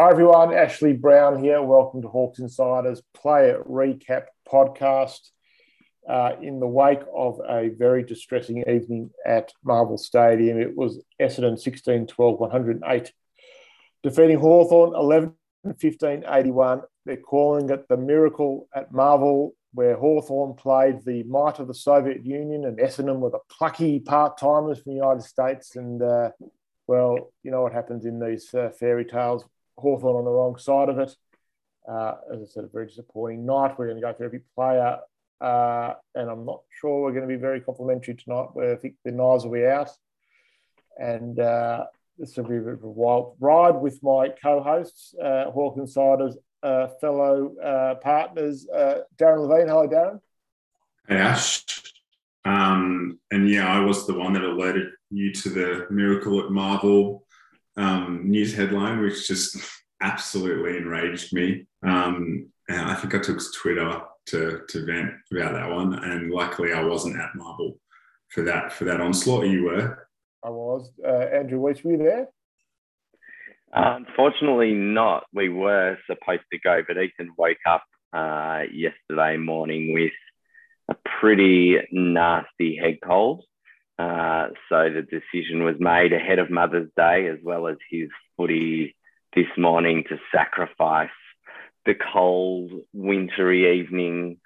Hi everyone, Ashley Browne here. Welcome to Hawks Insiders Player Recap Podcast. Uh, in the wake of a very distressing evening at Marvel Stadium, it was Essendon 16 12 108, defeating Hawthorn 11 15 81. They're calling it the miracle at Marvel, where Hawthorn played the might of the Soviet Union and Essendon were the plucky part timers from the United States. And uh, well, you know what happens in these uh, fairy tales Hawthorn on the wrong side of it. Uh, as I said, a very disappointing night. We're going to go through every player, uh, and I'm not sure we're going to be very complimentary tonight. Where I think the knives will be out, and uh, this will be a bit of a wild ride with my co-hosts, uh, Hawk Insiders, uh, fellow uh, partners, uh, Darren Levin. Hello, Darren. Hey, Ash. Um, and yeah, I was the one that alerted you to the miracle at Marvel um, news headline, which just absolutely enraged me. Um, and I think I took Twitter to, to vent about that one, and luckily I wasn't at Marvel for that for that onslaught. You were. I was. Uh, Andrew Weiss, were you there? Unfortunately, not. We were supposed to go, but Ethan woke up uh, yesterday morning with a pretty nasty head cold. Uh, so the decision was made ahead of Mother's Day, as well as his footy this morning, to sacrifice the cold, wintry evening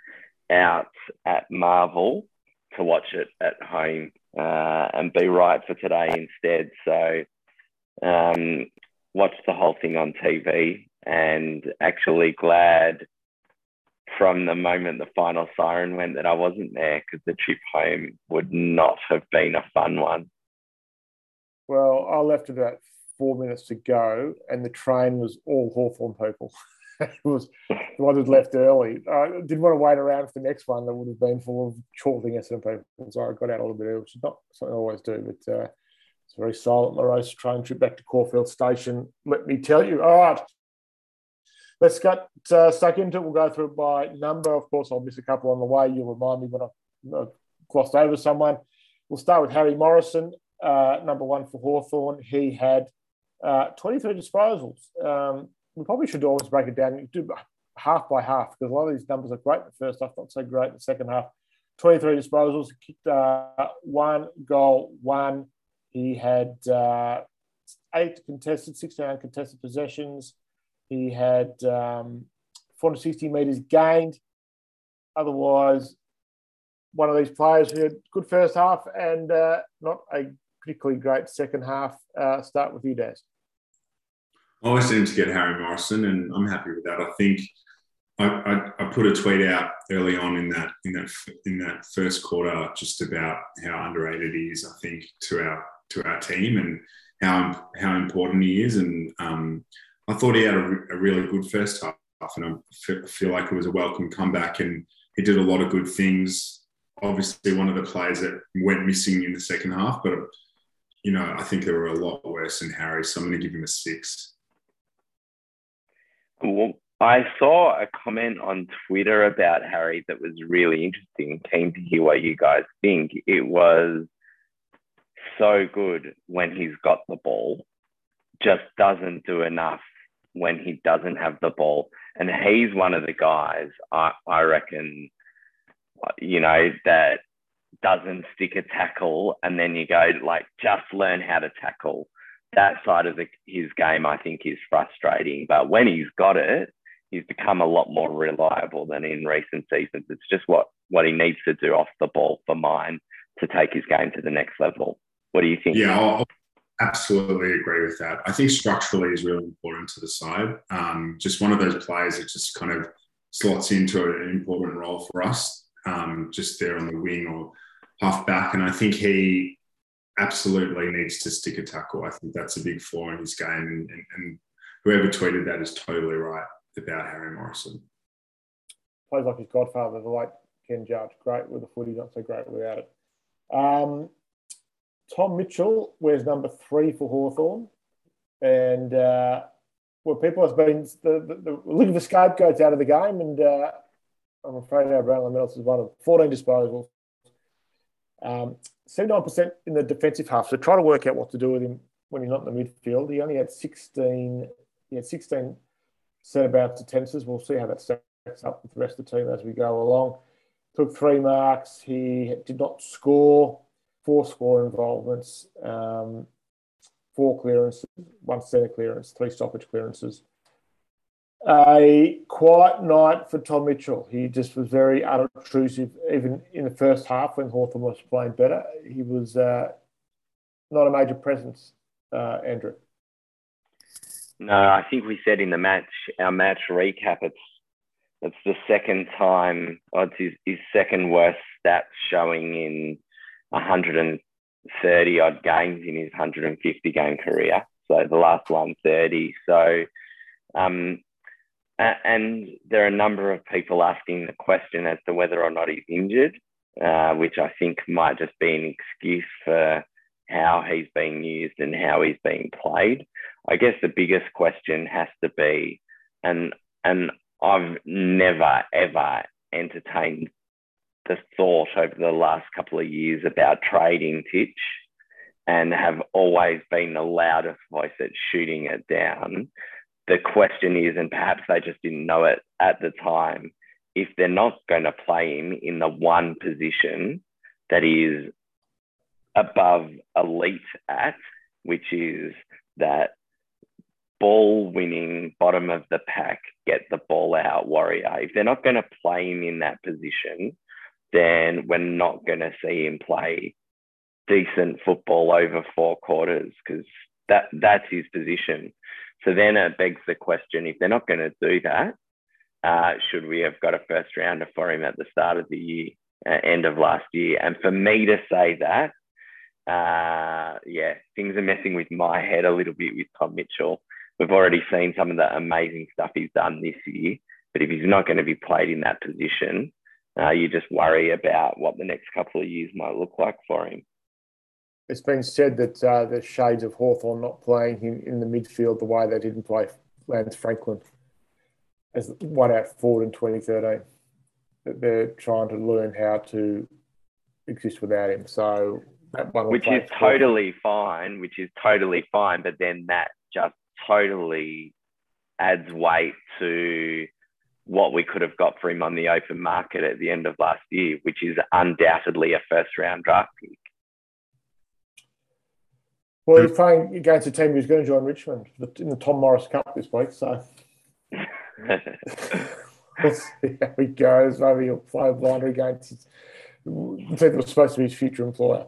out at Marvel to watch it at home uh, and be right for today instead. So, um, watched the whole thing on TV and actually glad from the moment the final siren went that I wasn't there because the trip home would not have been a fun one. Well, I left about four minutes to go, and the train was all Hawthorn people. it was the one that left early. I didn't want to wait around for the next one that would have been full of chortling Essendon people. So I got out a little bit early, which is not something I always do, but uh, it's a very silent, morose train trip back to Caulfield Station. Let me tell you. All right, let's get uh, stuck into it. We'll go through it by number. Of course, I'll miss a couple on the way. You'll remind me when I uh, glossed over someone. We'll start with Harry Morrison, uh, number one for Hawthorn. He had uh, 23 disposals. Um, we probably should always break it down. Do half by half because a lot of these numbers are great in the first half, not so great in the second half. 23 disposals, kicked uh, one goal, one. He had uh, eight contested, 16 uncontested possessions. He had um, 460 metres gained. Otherwise, one of these players who had good first half and uh, not a particularly great second half. Uh, start with you, Des. I always seem to get Harry Morrison, and I'm happy with that. I think I, I, I, put a tweet out early on in that in that in that first quarter just about how underrated he is. I think to our to our team and how how important he is, and um, I thought he had a, a really good first half, and I feel like it was a welcome comeback, and he did a lot of good things. Obviously, one of the players that went missing in the second half, but you know, I think there were a lot worse than Harry, so I'm going to give him a six. Well, I saw a comment on Twitter about Harry that was really interesting. Keen to hear what you guys think. It was so good when he's got the ball, just doesn't do enough when he doesn't have the ball. And he's one of the guys, I, I reckon, you know, that doesn't stick a tackle and then you go, like, just learn how to tackle. That side of the, his game, I think, is frustrating. But when he's got it, he's become a lot more reliable than in recent seasons. It's just what, what he needs to do off the ball for mine to take his game to the next level. What do you think? Yeah, I'll, absolutely agree with that. I think structurally is really important to the side. Um, just one of those players that just kind of slots into an important role for us, um, just there on the wing or half back. And I think he absolutely needs to stick a tackle. I think that's a big flaw in his game. And, and, and whoever tweeted that is totally right about Harry Morrison. Plays like his godfather, the late Ken Judge. Great with the footy, not so great without it. Um, Tom Mitchell wears number three for Hawthorn, And uh, well, people have been the, the, the, looking for scapegoats out of the game. And uh, I'm afraid our Brownlow medals is one of 14 disposals. Um, 79% in the defensive half. So try to work out what to do with him when he's not in the midfield. He only had 16 he had 16 centre-bounce attendances. We'll see how that stacks up with the rest of the team as we go along. Took three marks. He did not score. Four score involvements. Um, four clearances, one centre clearance, three stoppage clearances. A quiet night for Tom Mitchell. He just was very unobtrusive, even in the first half when Hawthorn was playing better. He was uh, not a major presence, uh, Andrew. No, I think we said in the match, our match recap, it's it's the second time, oh, it's his, his second worst stats showing in 130 odd games in his 150 game career. So the last one, 30. So, um, and there are a number of people asking the question as to whether or not he's injured, uh, which I think might just be an excuse for how he's being used and how he's being played. I guess the biggest question has to be, and and I've never ever entertained the thought over the last couple of years about trading Titch and have always been the loudest voice at shooting it down. The question is, and perhaps they just didn't know it at the time, if they're not going to play him in the one position that is above elite at, which is that ball winning, bottom of the pack, get the ball out warrior. If they're not going to play him in that position, then we're not going to see him play decent football over four quarters because that that's his position. So then it begs the question: if they're not going to do that, uh, should we have got a first rounder for him at the start of the year, uh, end of last year? And for me to say that, uh, yeah, things are messing with my head a little bit with Tom Mitchell. We've already seen some of the amazing stuff he's done this year, but if he's not going to be played in that position, uh, you just worry about what the next couple of years might look like for him. It's been said that uh, the shades of Hawthorn not playing him in the midfield the way they didn't play Lance Franklin as one out forward in 2013. That they're trying to learn how to exist without him. So which is totally fine, which is totally fine. But then that just totally adds weight to what we could have got for him on the open market at the end of last year, which is undoubtedly a first round draft pick. Well, he's playing against a team who's going to join Richmond in the Tom Morris Cup this week, so we'll see how he goes. Maybe he'll play blinder against his team that was supposed to be his future employer.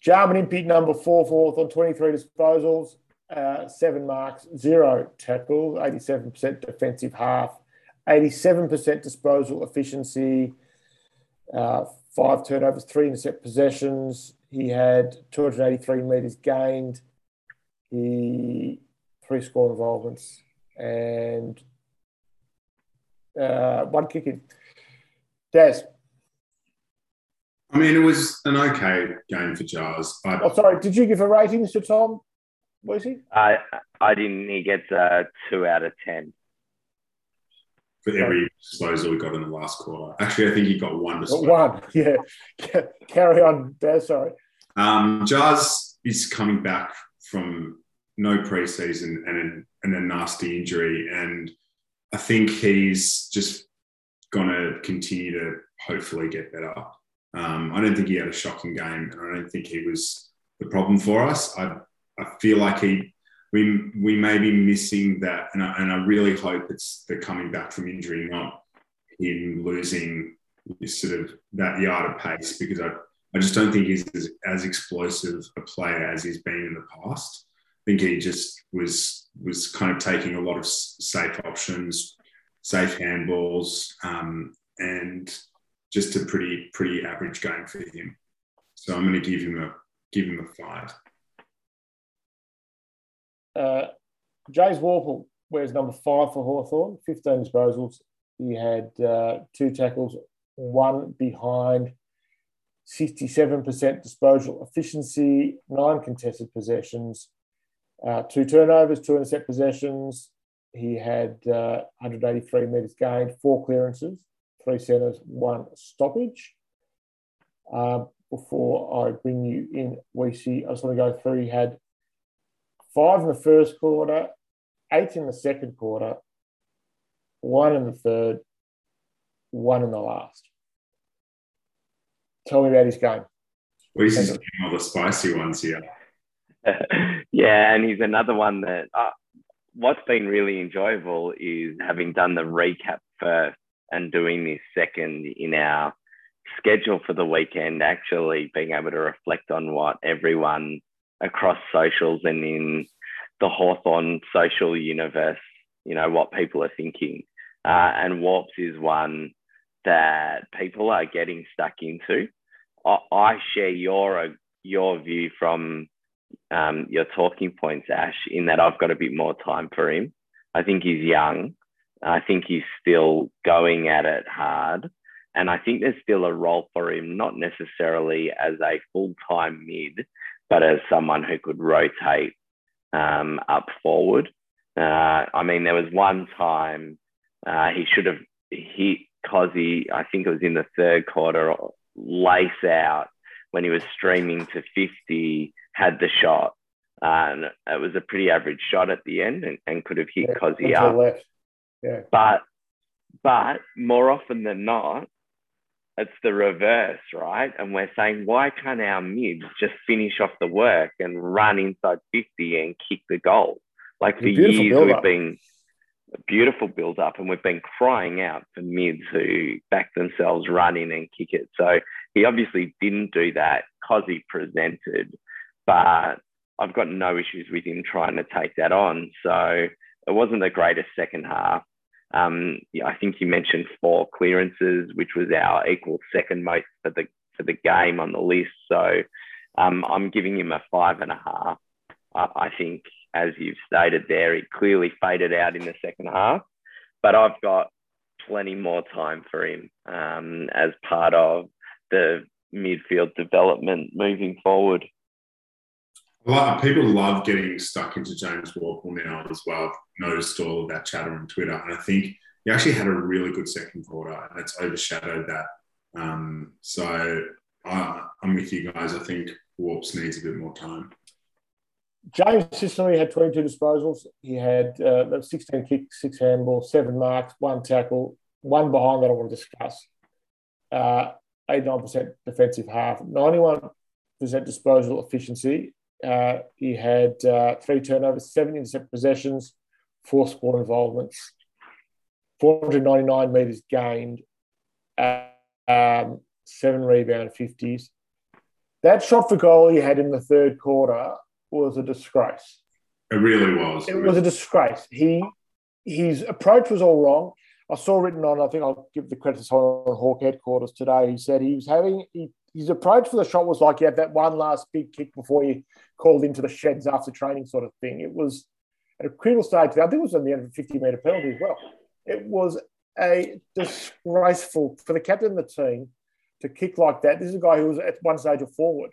Jarman Impey, number four, fourth on 23 disposals, uh, seven marks, zero tackles, 87% defensive half, 87% disposal efficiency, uh, five turnovers, three intercept possessions. He had 283 metres gained, he three score involvements, and uh, one kick in. Des, I mean, it was an okay game for Jars. But... Oh, sorry. Did you give a rating to Tom? Was he? I I didn't. He gets a two out of ten for every disposal we got in the last quarter. Actually, I think he got one disposal. One, yeah. Carry on, there. Sorry. Um, Jars is coming back from no preseason and a, and a nasty injury, and I think he's just going to continue to hopefully get better. Um, I don't think he had a shocking game, and I don't think he was the problem for us. I, I feel like he we we may be missing that, and I, and I really hope it's the coming back from injury, not him losing sort of that yard of pace, because I I just don't think he's as, as explosive a player as he's been in the past. I think he just was was kind of taking a lot of safe options, safe handballs, um, and just a pretty pretty average game for him. So I'm going to give him a give him a five. Uh, James Worpel wears number five for Hawthorn, 15 disposals. He had uh, two tackles, one behind, 67% disposal efficiency, nine contested possessions, uh, two turnovers, two intercept possessions. He had uh, 183 metres gained, four clearances, three centres, one stoppage. Uh, before I bring you in, we see, I just want to go through, he had five in the first quarter, eight in the second quarter, one in the third, one in the last. Tell me about his game. Well, he's just getting all the spicy ones here. yeah, and he's another one that uh, what's been really enjoyable is having done the recap first and doing this second in our schedule for the weekend, actually being able to reflect on what everyone across socials and in the Hawthorn social universe, you know, what people are thinking. Uh, and Warps is one that people are getting stuck into. I, I share your your view from um, your talking points, Ash, in that I've got a bit more time for him. I think he's young. I think he's still going at it hard. And I think there's still a role for him, not necessarily as a full time mid, but as someone who could rotate um, up forward. Uh, I mean, there was one time uh, he should have hit Cozzy, I think it was in the third quarter, lace out when he was streaming to 50, had the shot. and it was a pretty average shot at the end and, and could have hit yeah, Cozzy up. Yeah. But but more often than not, it's the reverse, right? And we're saying, why can't our mids just finish off the work and run inside 50 and kick the goal? Like for years, we've been a beautiful build up and we've been crying out for mids who back themselves, run in and kick it. So he obviously didn't do that because he presented, but I've got no issues with him trying to take that on. So it wasn't the greatest second half. Um, I think you mentioned four clearances, which was our equal second most for the for the game on the list. So um, I'm giving him a five and a half. I, I think, as you've stated there, he clearly faded out in the second half, but I've got plenty more time for him um, as part of the midfield development moving forward. People love getting stuck into James Worpel now as well. I've noticed all of that chatter on Twitter. And I think he actually had a really good second quarter and it's overshadowed that. Um, so I'm with you guys. I think Warps needs a bit more time. James Sicily had 22 disposals. He had uh, 16 kicks, six handballs, seven marks, one tackle, one behind that I want to discuss. Uh, 89% defensive half, 91% disposal efficiency, uh, he had uh, three turnovers, seven intercept possessions, four score involvements, 499 metres gained, uh, um, seven rebound 50s. That shot for goal he had in the third quarter was a disgrace. It really was. It, it was a disgrace. He his approach was all wrong. I saw written on. I think I'll give the credit to on Hawk headquarters today. He said he was having he his approach for the shot was like you had that one last big kick before you called into the sheds after training, sort of thing. It was at a critical stage. I think it was on the end of a 50 metre penalty as well. It was a disgraceful for the captain of the team to kick like that. This is a guy who was at one stage a forward.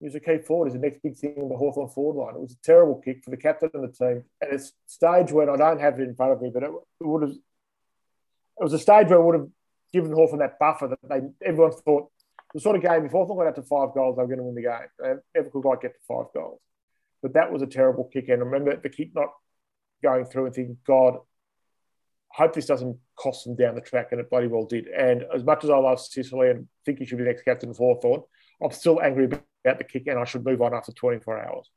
He was a key forward. He's the next big thing in the Hawthorn forward line. It was a terrible kick for the captain of the team. At a stage when I don't have it in front of me, but it, it would have. It was a stage where it would have given Hawthorn that buffer that they everyone thought the sort of game, if Hawthorn got out to five goals, they were going to win the game. They never could quite get to five goals. But that was a terrible kick. And remember the kick not going through and thinking, God, I hope this doesn't cost them down the track. And it bloody well did. And as much as I love Sicily and think he should be the next captain of Hawthorn, I'm still angry about the kick and I should move on after 24 hours.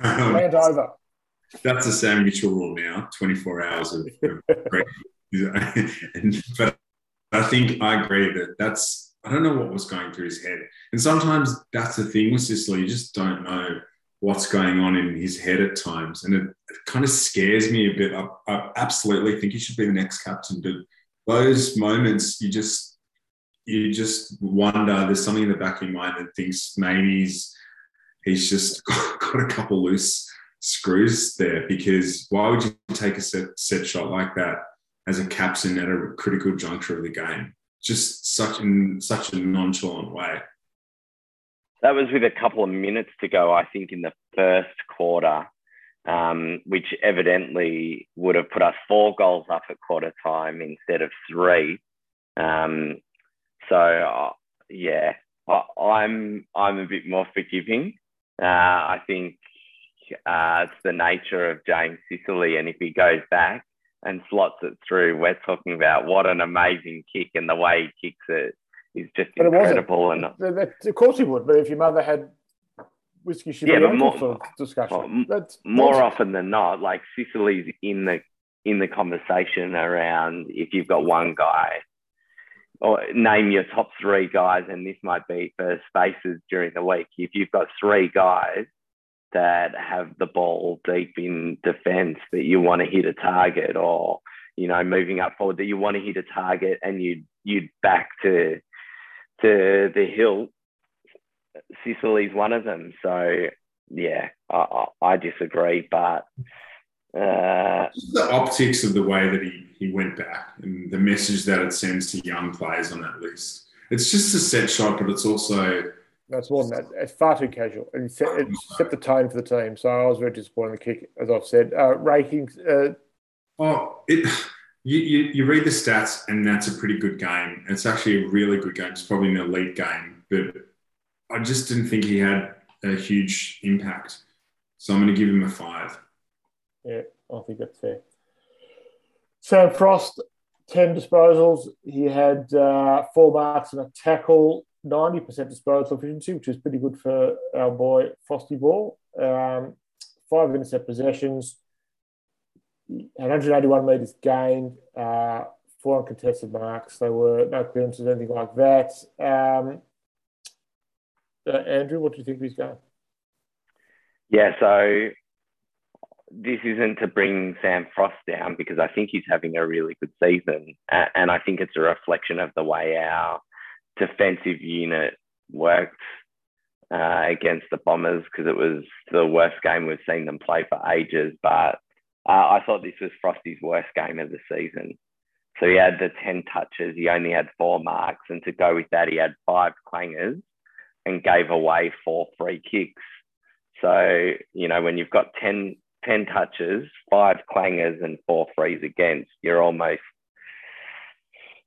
Land over. That's a Sam Mitchell rule now 24 hours of, of but I think I agree that that's I don't know what was going through his head. And sometimes that's the thing with Sicily, you just don't know what's going on in his head at times. And it, it kind of scares me a bit. I, I, absolutely think he should be the next captain, but those moments you just you just wonder there's something in the back of your mind that thinks maybe he's he's just got, got a couple loose screws there because why would you take a set, set shot like that as a captain at a critical juncture of the game? Just such in such a nonchalant way. That was with a couple of minutes to go, I think, in the first quarter, um, which evidently would have put us four goals up at quarter time instead of three. Um, so uh, yeah, I, am I'm, I'm a bit more forgiving. Uh, I think uh, it's the nature of James Sicily. And if he goes back and slots it through, we're talking about what an amazing kick and the way he kicks it is just but incredible. And of course he would. But if your mother had whiskey, she'd yeah, be more, for discussion. Well, more often than not, like Sicily's in the in the conversation around if you've got one guy or name your top three guys, and this might be for spaces during the week. If you've got three guys that have the ball deep in defence that you want to hit a target, or you know moving up forward that you want to hit a target, and you you'd back to to the hill. Sicily's one of them. So yeah, I, I disagree, but uh, the optics of the way that he, he went back and the message that it sends to young players on that list. It's just a set shot, but it's also. That's more than that. It's far too casual. It set, it set the tone for the team. So I was very disappointed in the kick, as I've said. Uh, ratings. Uh, oh, it. You, you, you read the stats, and that's a pretty good game. It's actually a really good game. It's probably an elite game, but I just didn't think he had a huge impact. So I'm going to give him a five. Yeah, I think that's fair. Sam Frost, 10 disposals. He had uh, four marks and a tackle, 90% disposal efficiency, which is pretty good for our boy Frosty Ball. Um, five intercept possessions, 181 metres gained, uh, four uncontested marks. There were no clearances, anything like that. Um, uh, Andrew, what do you think of his game? Yeah, so this isn't to bring Sam Frost down because I think he's having a really good season. And I think it's a reflection of the way our defensive unit worked uh, against the Bombers because it was the worst game we've seen them play for ages. But uh, I thought this was Frosty's worst game of the season. So he had the 10 touches, he only had four marks. And to go with that, he had five clangers and gave away four free kicks. So, you know, when you've got 10, 10 touches, five clangers, and four frees against, you're almost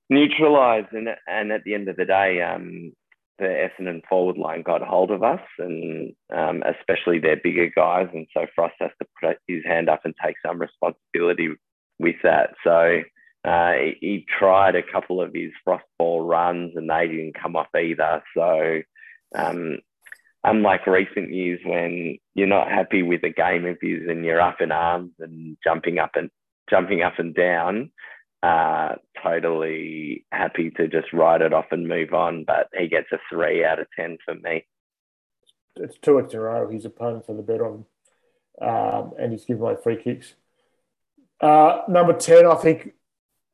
neutralised. And, and at the end of the day, um, the Essendon forward line got hold of us, and um, especially their bigger guys. And so Frost has to put his hand up and take some responsibility with that. So uh, he, tried a couple of his frost ball runs, and they didn't come off either. So um, unlike recent years when you're not happy with the game of his and you're up in arms and jumping up and jumping up and down, uh, totally happy to just write it off and move on. But he gets a three out of ten for me. It's two weeks in a row. His opponents are the better him, um, and he's given away free kicks. Uh, number ten, I think,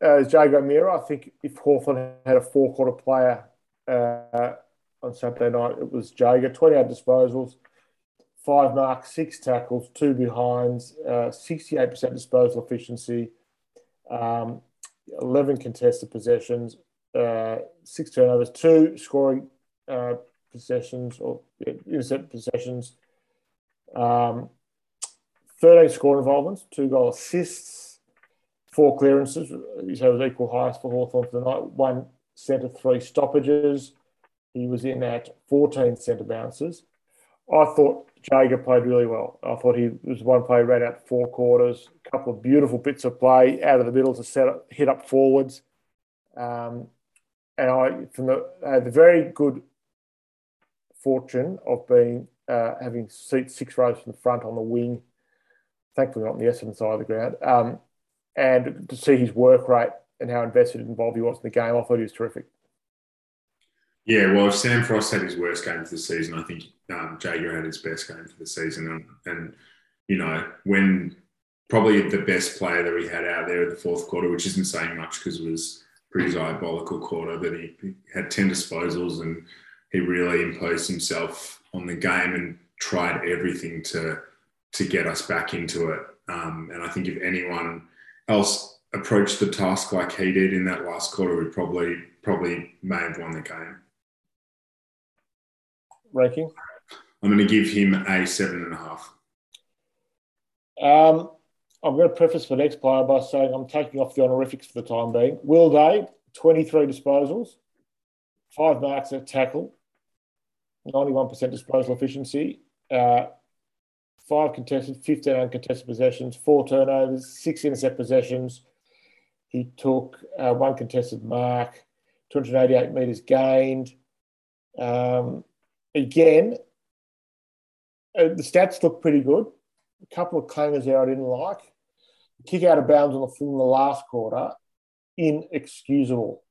uh, is Jaeger O'Meara. I think if Hawthorn had a four-quarter player uh, on Saturday night. It was Jaeger, 28 disposals, five marks, six tackles, two behinds, uh, 68% disposal efficiency, um, 11 contested possessions, uh, six turnovers, two scoring uh, possessions or intercept possessions, um, 13 score involvements, two goal assists, four clearances. Say was equal highest for Hawthorn for the night, one centre, three stoppages. He was in at 14 centre bounces. I thought Jaeger played really well. I thought he was one play, ran out four quarters, a couple of beautiful bits of play out of the middle to set up, hit up forwards. Um, and I, from the, had the very good fortune of being uh, having seats six rows from the front on the wing, thankfully not on the Essendon side of the ground, um, and to see his work rate and how invested and involved he was in the game, I thought he was terrific. Yeah, well, if Sam Frost had his worst game for the season, I think um, Jaeger had his best game for the season. And, and, you know, when probably the best player that we had out there in the fourth quarter, which isn't saying much because it was pretty diabolical quarter, but he, he had 10 disposals and he really imposed himself on the game and tried everything to to get us back into it. Um, and I think if anyone else approached the task like he did in that last quarter, we probably probably may have won the game ranking? I'm going to give him a seven and a half. Um, I'm going to preface the next player by saying I'm taking off the honorifics for the time being. Will Day, 23 disposals, five marks at tackle, 91% disposal efficiency, uh, five contested, 15 uncontested possessions, four turnovers, six intercept possessions. He took uh, one contested mark, 288 metres gained. Um, again, uh, the stats look pretty good. A couple of clangers there I didn't like. Kick out of bounds on the full in the last quarter, inexcusable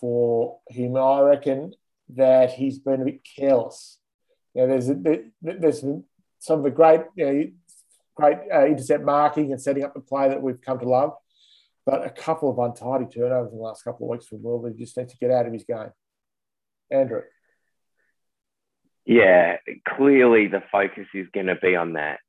for him. I reckon that he's been a bit careless. You know, there's a, there's some of the great you know, great uh, intercept marking and setting up the play that we've come to love, but a couple of untidy turnovers in the last couple of weeks from Will. He just needs to get out of his game. Andrew. Yeah, clearly the focus is going to be on that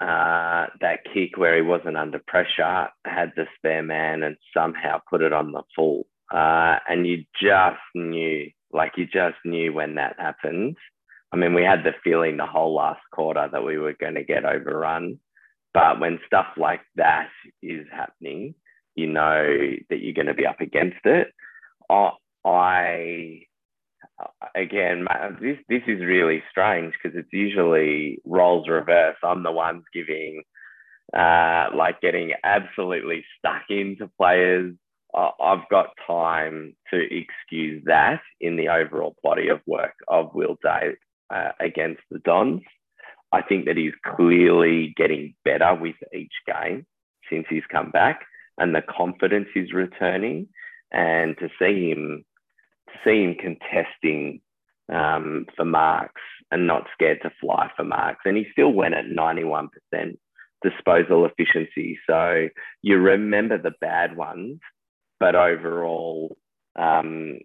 uh, that kick where he wasn't under pressure, had the spare man, and somehow put it on the full. Uh, and you just knew, like you just knew when that happened. I mean, we had the feeling the whole last quarter that we were going to get overrun. But when stuff like that is happening, you know that you're going to be up against it. I again, this this is really strange because it's usually roles reverse. I'm the ones giving, uh, like getting absolutely stuck into players. I've got time to excuse that in the overall body of work of Will Day uh, against the Dons. I think that he's clearly getting better with each game since he's come back, and the confidence is returning. And to see him see him contesting um, for marks and not scared to fly for marks. And he still went at 91% disposal efficiency. So you remember the bad ones, but overall, um,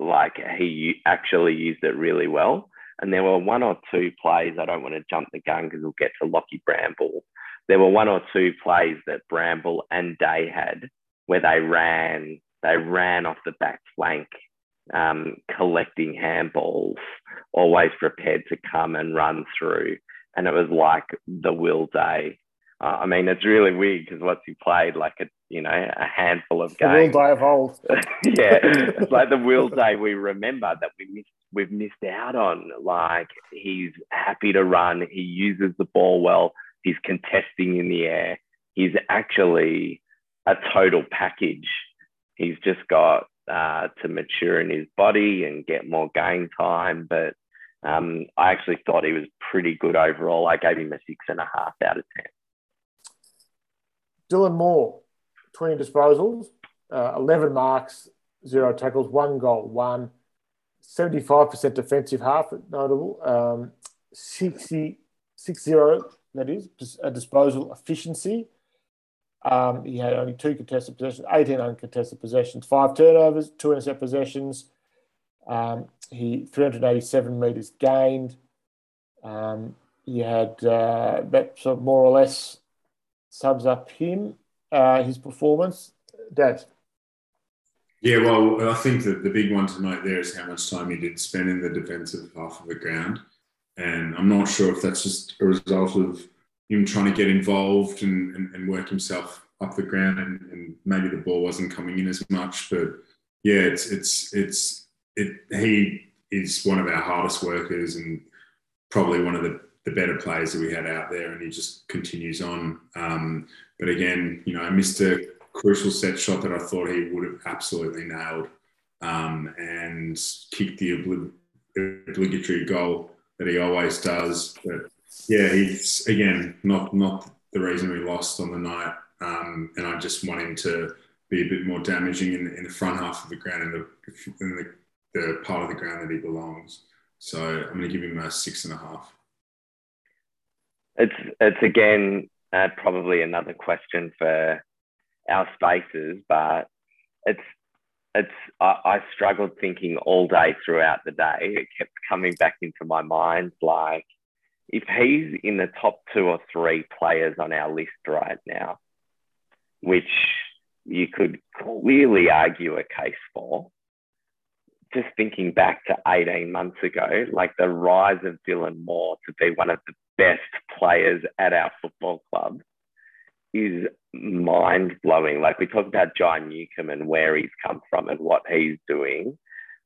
like he actually used it really well. And there were one or two plays, I don't want to jump the gun because we'll get to Lockie Bramble. There were one or two plays that Bramble and Day had where they ran, they ran off the back flank um, collecting handballs, always prepared to come and run through. And it was like the Will Day. Uh, I mean, it's really weird because once he played like a you know a handful of games. The Will Day of old. yeah, it's like the Will Day we remember that we missed. We've missed out on. Like he's happy to run. He uses the ball well. He's contesting in the air. He's actually a total package. He's just got uh, to mature in his body and get more game time. But um, I actually thought he was pretty good overall. I gave him a six and a half out of 10. Dylan Moore, 20 disposals, uh, 11 marks, zero tackles, one goal, one. 75% defensive half, notable. Um, 60, 60, that is, a disposal efficiency. Um, he had only two contested possessions, 18 uncontested possessions, five turnovers, two intercept possessions. Um, he 387 metres gained. Um, he had uh, that sort of more or less sums up him, uh, his performance. Dad. Yeah, well, I think that the big one to note there is how much time he did spend in the defensive half of the ground. And I'm not sure if that's just a result of him trying to get involved and, and, and work himself up the ground and, and, maybe the ball wasn't coming in as much. But yeah, it's it's it's it he is one of our hardest workers and probably one of the, the better players that we had out there and he just continues on. Um, but again, you know, I missed a crucial set shot that I thought he would have absolutely nailed um, and kicked the obligatory goal that he always does. But yeah, he's again not not the reason we lost on the night, um, and I just want him to be a bit more damaging in, in the front half of the ground in the in the, the part of the ground that he belongs. So I'm going to give him a six and a half. It's it's again uh, probably another question for our spaces, but it's it's I, I, struggled thinking all day throughout the day. It kept coming back into my mind like if he's in the top two or three players on our list right now, which you could clearly argue a case for, just thinking back to 18 months ago, like the rise of Dylan Moore to be one of the best players at our football club is mind blowing. Like we talk about Jai Newcombe and where he's come from and what he's doing.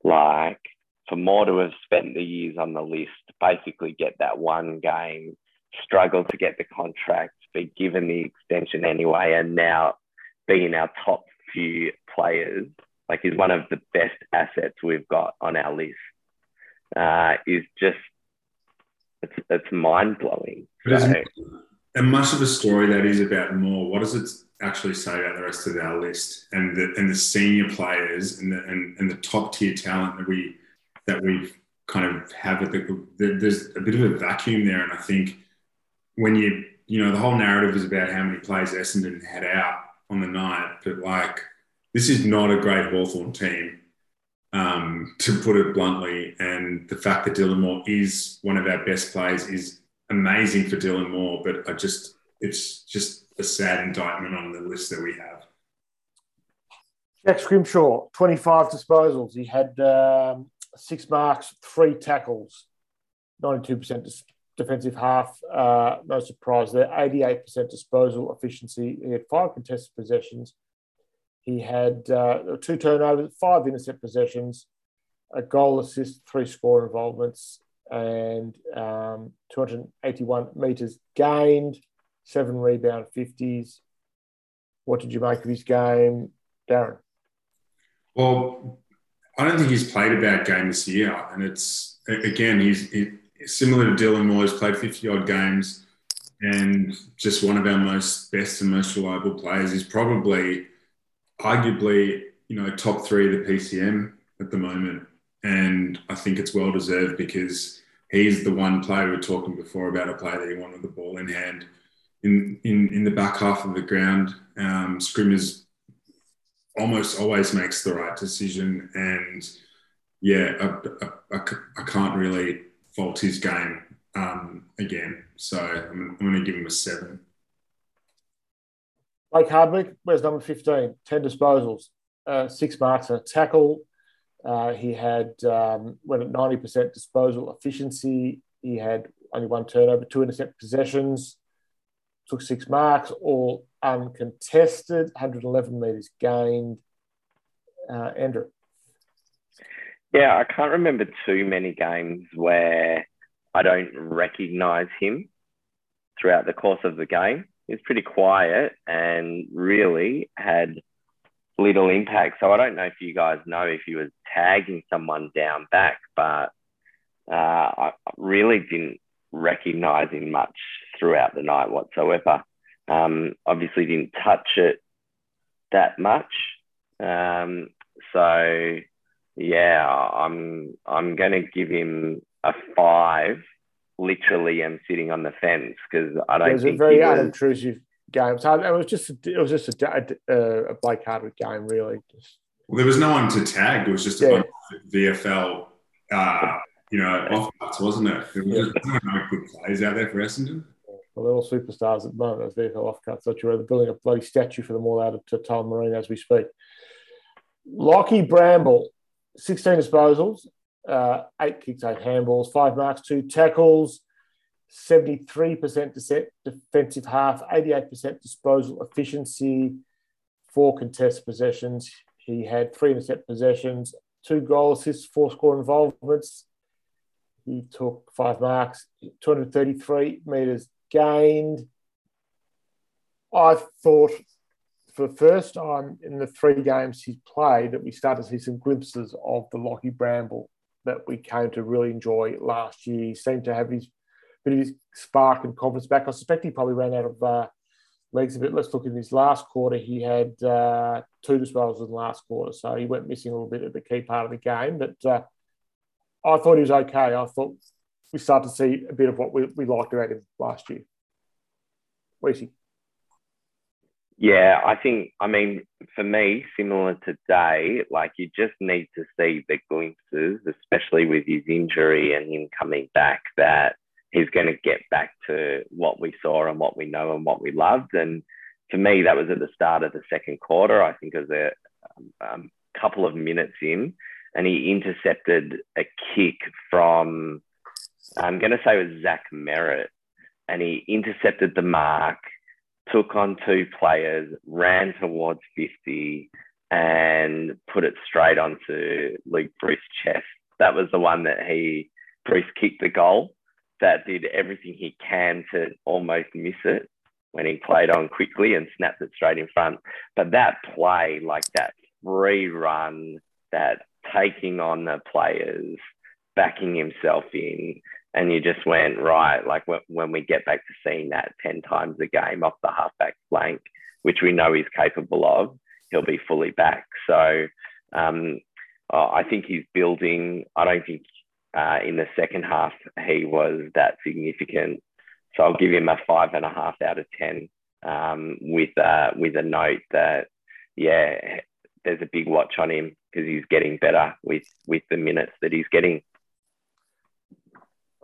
Like for Moore to have spent the years on the list, basically get that one game struggled to get the contract, but given the extension anyway, and now being our top few players, like he's one of the best assets we've got on our list, uh, is just it's, it's mind blowing. So, and much of the story that is about Moore. What does it actually say about the rest of our list and the and the senior players and the and, and the top tier talent that we that we kind of have at the, there's a bit of a vacuum there, and I think when you you know the whole narrative is about how many plays Essendon had out on the night, but like this is not a great Hawthorn team. Um, to put it bluntly, and the fact that Dylan Moore is one of our best players is amazing for Dylan Moore, but I just it's just a sad indictment on the list that we have. Jack Scrimshaw, 25 disposals. He had um, six marks, three tackles, 92% defensive half. Uh, no surprise there. 88% disposal efficiency. He had five contested possessions. He had uh, two turnovers, five intercept possessions, a goal assist, three score involvements, and um, 281 metres gained, seven rebound 50s. What did you make of his game, Darren? Well, I don't think he's played a bad game this year. And it's, again, he's he, similar to Dylan Moore, he's played 50 odd games and just one of our most best and most reliable players. He's probably, arguably, you know, top three of the PCM at the moment. And I think it's well deserved because he's the one player we were talking before about a player that he wanted the ball in hand in in, in the back half of the ground. Um, Scrimmers almost always makes the right decision, and yeah, I, I, I can't really fault his game um, again. So I'm, I'm going to give him a seven. Blake Hardwick, wears number 15? 10 disposals, uh, six marks and a tackle. Uh, he had um, went at 90% disposal efficiency. He had only one turnover, two intercept possessions, took six marks, all uncontested, 111 metres gained. Uh, Andrew. Yeah, I can't remember too many games where I don't recognise him throughout the course of the game. He's pretty quiet and really had little impact. So I don't know if you guys know if he was tagging someone down back, but uh, I really didn't recognize him much throughout the night whatsoever. Um, obviously, didn't touch it that much. Um, so yeah, I'm I'm going to give him a five. Literally, I'm sitting on the fence because I don't. It was a very unobtrusive game. So it was just it was just a, a, a Blake Hardwick game, really. Just, well, there was no one to tag. It was just a yeah. VFL, uh, you know, off cuts, wasn't it? There was yeah. no good plays out there for Essendon. Well, they're all superstars at the moment, those VFL off cuts. That you're building a bloody statue for them all out of Tullamarine as we speak. Lockie Bramble, 16 disposals, uh, eight kicks, eight handballs, five marks, two tackles, 73% defensive half, 88% disposal efficiency, four contest possessions. He had three intercept possessions, two goal assists, four score involvements. He took five marks, 233 metres gained. I thought for the first time in the three games he's played that we started to see some glimpses of the Lockie Bramble that we came to really enjoy last year. He seemed to have his bit of his spark and confidence back. I suspect he probably ran out of uh, legs a bit. Let's look in his last quarter. He had uh, two disposals in the last quarter, so he went missing a little bit at the key part of the game. But uh, I thought he was okay. I thought we started to see a bit of what we, we liked about him last year. Weesey. Yeah, I think, I mean, for me, similar to Day, like you just need to see the glimpses, especially with his injury and him coming back, that he's going to get back to what we saw and what we know and what we loved. And for me, that was at the start of the second quarter. I think it was a um, couple of minutes in, and he intercepted a kick from, I'm going to say it was Zach Merrett, and he intercepted the mark, took on two players, ran towards 50, and put it straight onto Luke Breust's chest. That was the one that he, Breust kicked the goal that did everything he can to almost miss it when he played on quickly and snapped it straight in front. But that play, like that free run, that taking on the players, backing himself in, and you just went right. Like when we get back to seeing that ten times a game off the halfback flank, which we know he's capable of, he'll be fully back. So um, I think he's building. I don't think uh, in the second half he was that significant. So I'll give him a five and a half out of ten um, with uh, with a note that yeah, there's a big watch on him because he's getting better with with the minutes that he's getting.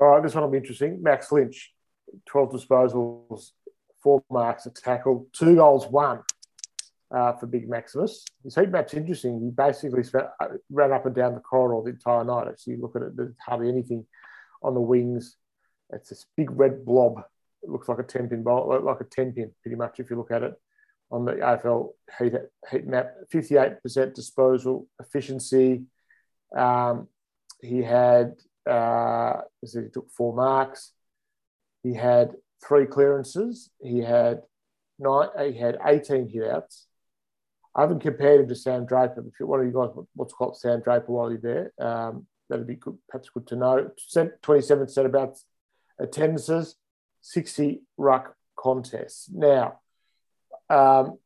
All right, this one will be interesting. Max Lynch, 12 disposals, four marks, a tackle, two goals, one uh, for Big Maximus. His heat map's interesting. He basically ran up and down the corridor the entire night. Actually, you look at it, there's hardly anything on the wings. It's this big red blob. It looks like a 10 pin ball, like a 10 pin, pretty much, if you look at it on the AFL heat, heat map. 58% disposal efficiency. Um, he had uh, he took four marks. He had three clearances. He had nine. He had 18 hitouts. I haven't compared him to Sam Draper. If one of you guys what's called Sam Draper while you're there, um, that'd be good, perhaps good to know. 27 centre attendances, 60 ruck contests. Now, um,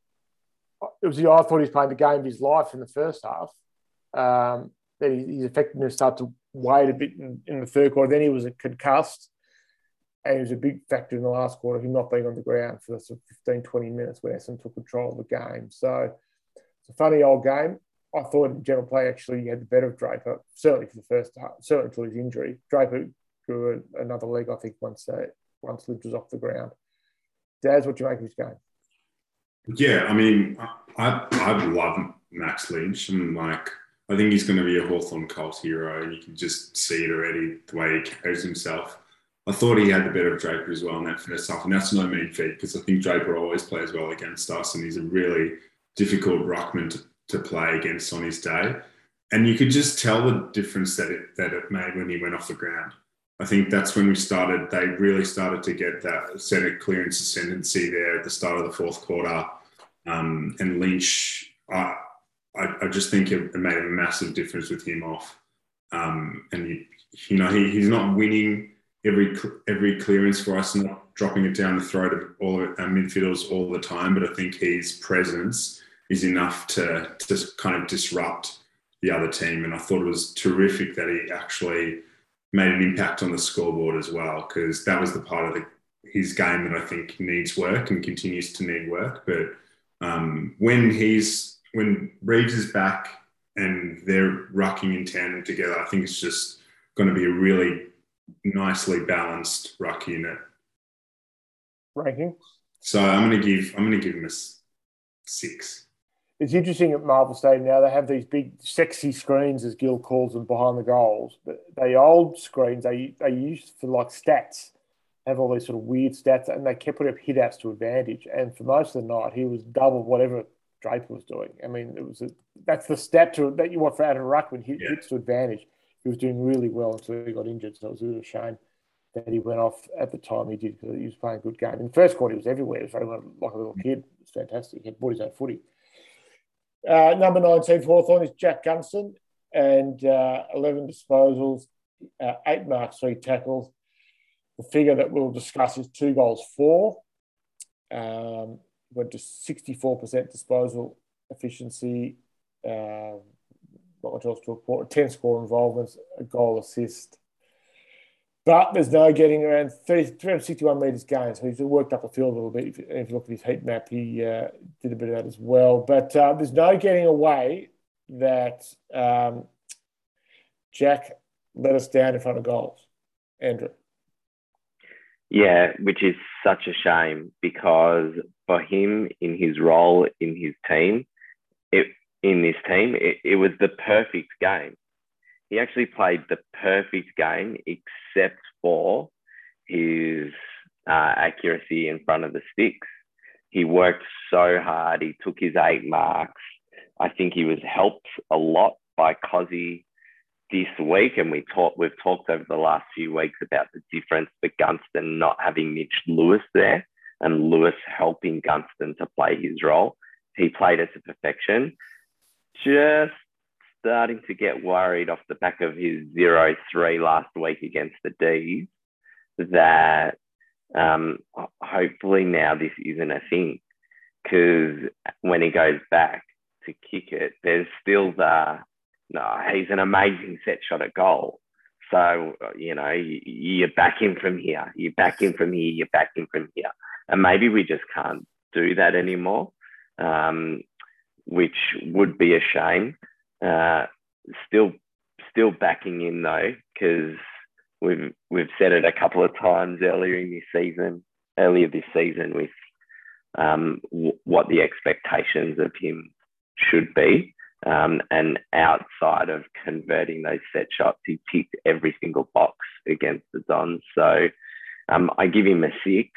it was the I thought he was playing the game of his life in the first half. Um, then his effectiveness started to wane a bit in, in, the third quarter. Then he was concussed, and he was a big factor in the last quarter, him not being on the ground for sort of 15, 20 minutes when Essendon took control of the game. So it's a funny old game. I thought in general play actually had the better of Draper, certainly for the first half, certainly until his injury. Draper grew another leg, I think, once uh, once Lynch was off the ground. Daz, what do you make of his game? Yeah, I mean, I I love Max Lynch. I'm like I think he's going to be a Hawthorn cult hero, and you can just see it already the way he carries himself. I thought he had the better of Draper as well in that first half, and that's no mean feat because I think Draper always plays well against us, and he's a really difficult ruckman to, to play against on his day. And you could just tell the difference that it that it made when he went off the ground. I think that's when we started. They really started to get that centre clearance ascendancy there at the start of the fourth quarter. Um, and Lynch, I, I, I just think it, it, made a massive difference with him off. Um, and you, you know, he, he's not winning every every clearance for us, not dropping it down the throat of all of our midfielders all the time. But I think his presence is enough to to kind of disrupt the other team. And I thought it was terrific that he actually made an impact on the scoreboard as well, because that was the part of the, his game that I think needs work and continues to need work. But um, when he's when Reeves is back and they're rucking in tandem together, I think it's just going to be a really nicely balanced ruck unit. Ranking. So I'm going to give I'm going to give him a six. It's interesting at Marvel Stadium now. They have these big, sexy screens, as Gil calls them, behind the goals. But they old screens they they used for like stats. Have all these sort of weird stats, and they kept putting up hit outs to advantage. And for most of the night, he was double whatever Draper was doing. I mean, it was a, that's the stat to, that you want for Adam Ruckman. He yeah. hits to advantage. He was doing really well until he got injured. So it was a little shame that he went off at the time he did because he was playing a good game. In the first quarter, he was everywhere. He was running like a little kid. It was fantastic. He had bought his own footy. Uh, number 19 for Hawthorn is Jack Gunston and uh, 11 disposals, uh, eight marks, three tackles. The figure that we'll discuss is two goals, four. Um, went to 64% disposal efficiency. Um, not much else to report. 10 score involvements, a goal assist. But there's no getting around 30, 361 metres gained. So he's worked up the field a little bit. If, if you look at his heat map, he uh, did a bit of that as well. But uh, there's no getting away that um, Jack let us down in front of goals. Andrew. Yeah, which is such a shame because for him in his role in his team, it, in this team, it, it was the perfect game. He actually played the perfect game except for his uh, accuracy in front of the sticks. He worked so hard. He took his eight marks. I think he was helped a lot by Cozzy this week, and we talked, we've talked over the last few weeks about the difference for Gunston not having Mitch Lewis there and Lewis helping Gunston to play his role. He played it to perfection. Just starting to get worried off the back of his 0 3 last week against the D's that um, hopefully now this isn't a thing because when he goes back to kick it, there's still the no, he's an amazing set shot at goal. So, you know, you, are back in from here, you're back in from here, you're back in from here. And maybe we just can't do that anymore, um, which would be a shame. Uh, still, still backing in though, because we've we've said it a couple of times earlier in this season, earlier this season, with um, w- what the expectations of him should be. Um, and outside of converting those set shots, he ticked every single box against the Dons. So um, I give him a six.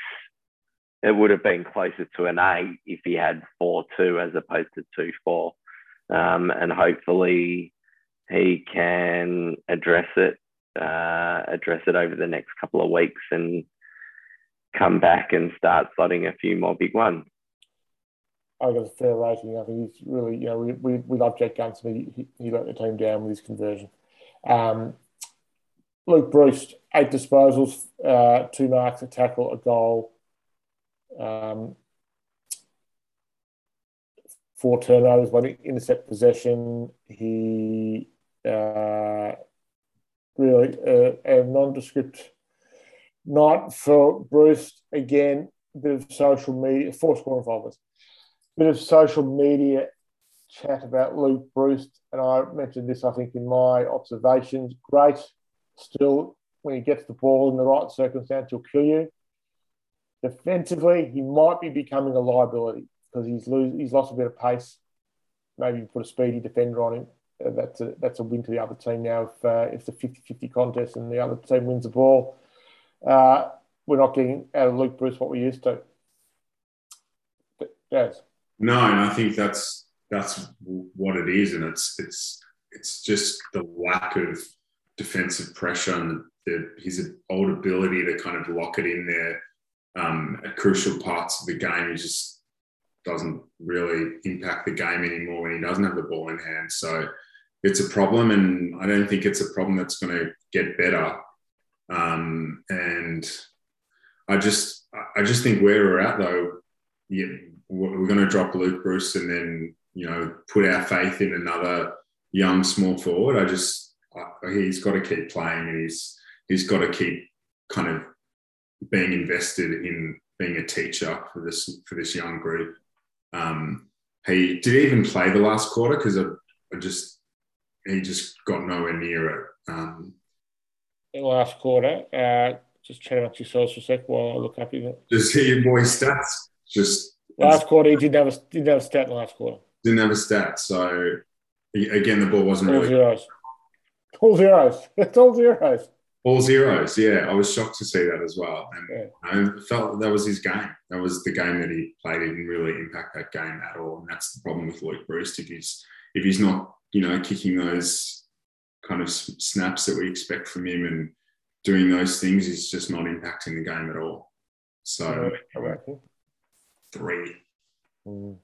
It would have been closer to an eight if he had 4 2 as opposed to 2 4. Um, and hopefully he can address it, uh, address it over the next couple of weeks and come back and start slotting a few more big ones. I got a fair rating. I think he's really, you know, we, we, we love Jack Gunston. He, he let the team down with his conversion. Um, Luke Breust, eight disposals, uh, two marks, a tackle, a goal, um, four turnovers, one intercept possession. He uh, really uh, a nondescript night for Breust Again, bit of social media, four score involvements bit of social media chat about Luke Breust, and I mentioned this, I think, in my observations. Great, still, when he gets the ball in the right circumstance, he'll kill you. Defensively, he might be becoming a liability because he's lose, he's lost a bit of pace. Maybe you put a speedy defender on him. Uh, that's a that's a win to the other team now. If uh, it's a 50-50 contest and the other team wins the ball, uh, we're not getting out of Luke Breust what we used to. Yes. No, and I think that's that's what it is, and it's it's it's just the lack of defensive pressure and the, his old ability to kind of lock it in there um, at crucial parts of the game. He just doesn't really impact the game anymore when he doesn't have the ball in hand. So it's a problem, and I don't think it's a problem that's going to get better. Um, and I just I just think where we're at though, we're going to drop Luke Breust and then you know put our faith in another young small forward. I just he's got to keep playing and he's he's got to keep kind of being invested in being a teacher for this for this young group. Um, he did he even play the last quarter because I, I, just he just got nowhere near it. Um, the last quarter, uh, just chat about yourselves for a sec while I look up just hear your boy stats. Just Last quarter, he didn't have a didn't have a stat in the last quarter. Didn't have a stat. So again, the ball wasn't all really zeros. All zeros. It's all zeros. All zeros. Yeah, I was shocked to see that as well, and yeah. I felt that was his game. That was the game that he played. He didn't really impact that game at all, and that's the problem with Luke Breust. If he's if he's not, you know, kicking those kind of snaps that we expect from him and doing those things, he's just not impacting the game at all. So three. Mm.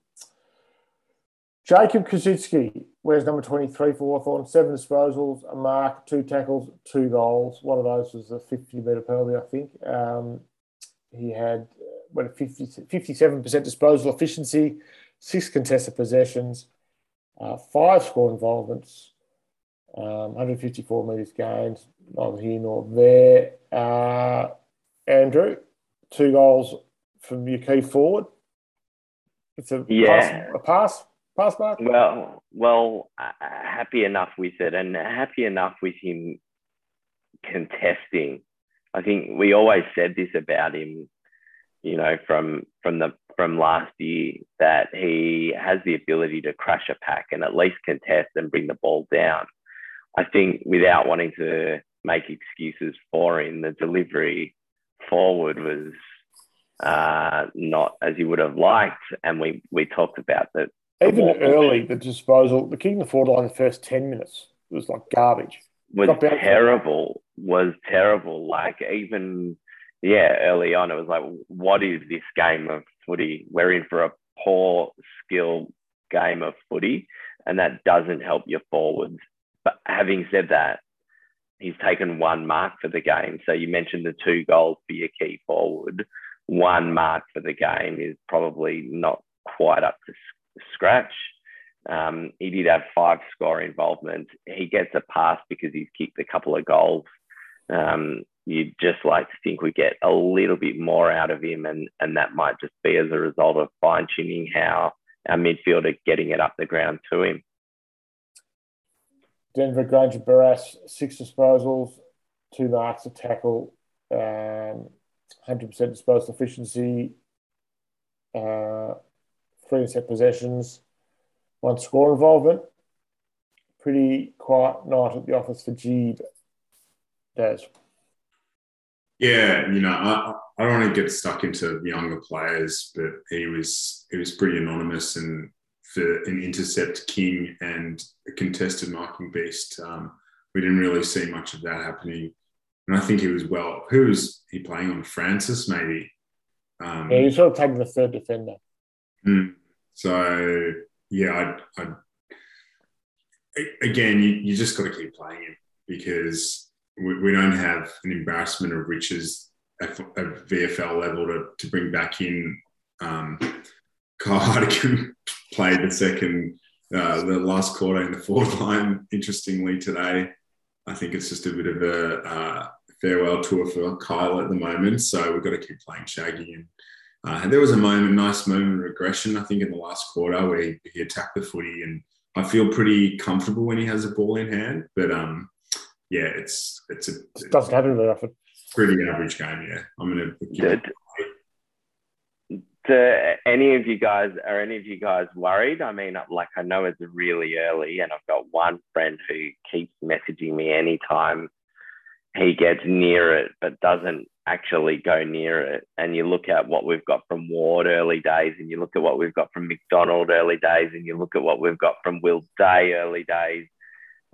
Jacob Koschitzke wears number 23 for Hawthorn, seven disposals, a mark, two tackles, two goals. One of those was a 50 metre penalty, I think. Um, he had what a 50, 57% disposal efficiency, six contested possessions, uh, five score involvements, um, 154 metres gained, neither here nor there. Uh, Andrew, two goals from your key forward. It's a yeah. pass, a pass, Well, well, uh, happy enough with it, and happy enough with him contesting. I think we always said this about him, you know, from from the from last year that he has the ability to crash a pack and at least contest and bring the ball down. I think without wanting to make excuses for him, the delivery forward was uh, not as you would have liked. And we we talked about that. Even early, the disposal, the kicking the forward line the first 10 minutes was like garbage. was terrible. Was terrible. Like even yeah, early on it was like, what is this game of footy? We're in for a poor skill game of footy, and that doesn't help your forwards. But having said that, he's taken one mark for the game. So you mentioned the two goals for your key forward. One mark for the game is probably not quite up to scratch. Um, he did have five score involvement. He gets a pass because he's kicked a couple of goals. Um, you'd just like to think we get a little bit more out of him, and, and that might just be as a result of fine tuning how our midfield are getting it up the ground to him. Denver Grainger Barras, six disposals, two marks, a tackle, um, 100% disposal efficiency, uh, three set possessions, one score involvement. Pretty quiet night at the office for Jeeb, Daz. Yeah, you know, I, I don't want to get stuck into younger players, but he was he was pretty anonymous and for an intercept king and a contested marking beast, um, we didn't really see much of that happening. And I think he was well. Who was he playing on? Francis, maybe. Um, yeah, he's sort of taking the third defender. Mm, so yeah, I, I again, you, you just got to keep playing him because we, we don't have an embarrassment of riches at, VFL level to, to bring back in um, Kyle Hartigan played the second, uh, the last quarter in the forward line. Interestingly, today, I think it's just a bit of a uh, farewell tour for Kyle at the moment. So we've got to keep playing Shaggy. And, uh, there was a moment, nice moment of regression, I think, in the last quarter where he, he attacked the footy, and I feel pretty comfortable when he has a ball in hand. But um, yeah, it's it's a it doesn't happen very often. Pretty average game, yeah. I'm gonna give to any of you guys, are any of you guys worried? I mean, like I know it's really early, and I've got one friend who keeps messaging me anytime he gets near it, but doesn't actually go near it. And you look at what we've got from Ward early days, and you look at what we've got from McDonald early days, and you look at what we've got from Will Day early days.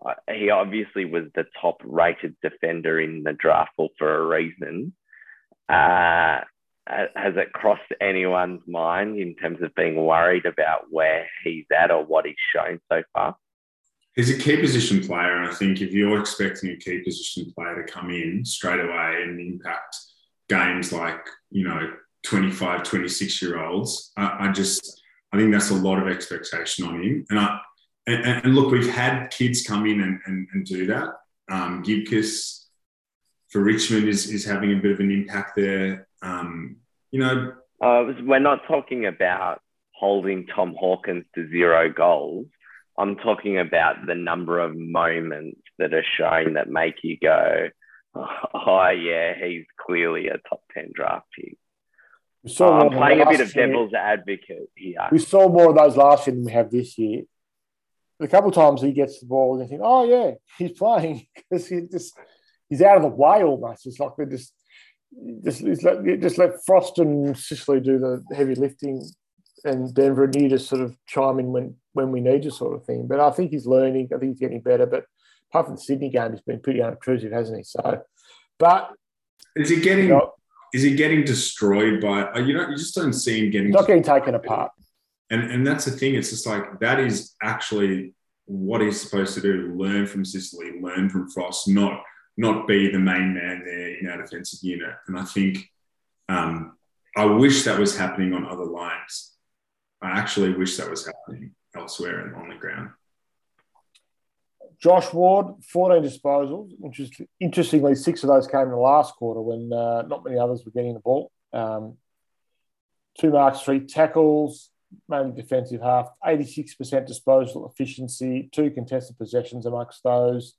Uh, he obviously was the top rated defender in the draft pool for a reason. Uh, has it crossed anyone's mind in terms of being worried about where he's at or what he's shown so far? He's a key position player. And I think if you're expecting a key position player to come in straight away and impact games like, you know, 25, 26 year olds, I, I just, I think that's a lot of expectation on him. And I, and, and look, we've had kids come in and, and, and do that. Um, Gibcus for Richmond is, is having a bit of an impact there. Um, you know, uh, we're not talking about holding Tom Hawkins to zero goals. I'm talking about the number of moments that are shown that make you go, oh, oh yeah, he's clearly a top 10 draft pick. So I'm playing a bit of devil's year. advocate here. We saw more of those last year than we have this year. A couple of times he gets the ball and you think, oh, yeah, he's playing because he just he's out of the way almost. It's like they're just just let just let Frost and Sicily do the heavy lifting, and Denver you just sort of chime in when when we need you, sort of thing. But I think he's learning. I think he's getting better. But apart from the Sydney game, he's been pretty unobtrusive, hasn't he? So, but is he getting? You know, is he getting destroyed by? Uh, you know, you just don't see him getting. not getting taken apart. And and that's the thing. It's just like that is actually what he's supposed to do. Learn from Sicily. Learn from Frost. Not not be the main man there in our defensive unit. And I think um, I wish that was happening on other lines. I actually wish that was happening elsewhere and on the ground. Josh Ward, 14 disposals, interestingly, six of those came in the last quarter when uh, not many others were getting the ball. Um, two marks, three tackles, mainly defensive half, 86% disposal efficiency, two contested possessions amongst those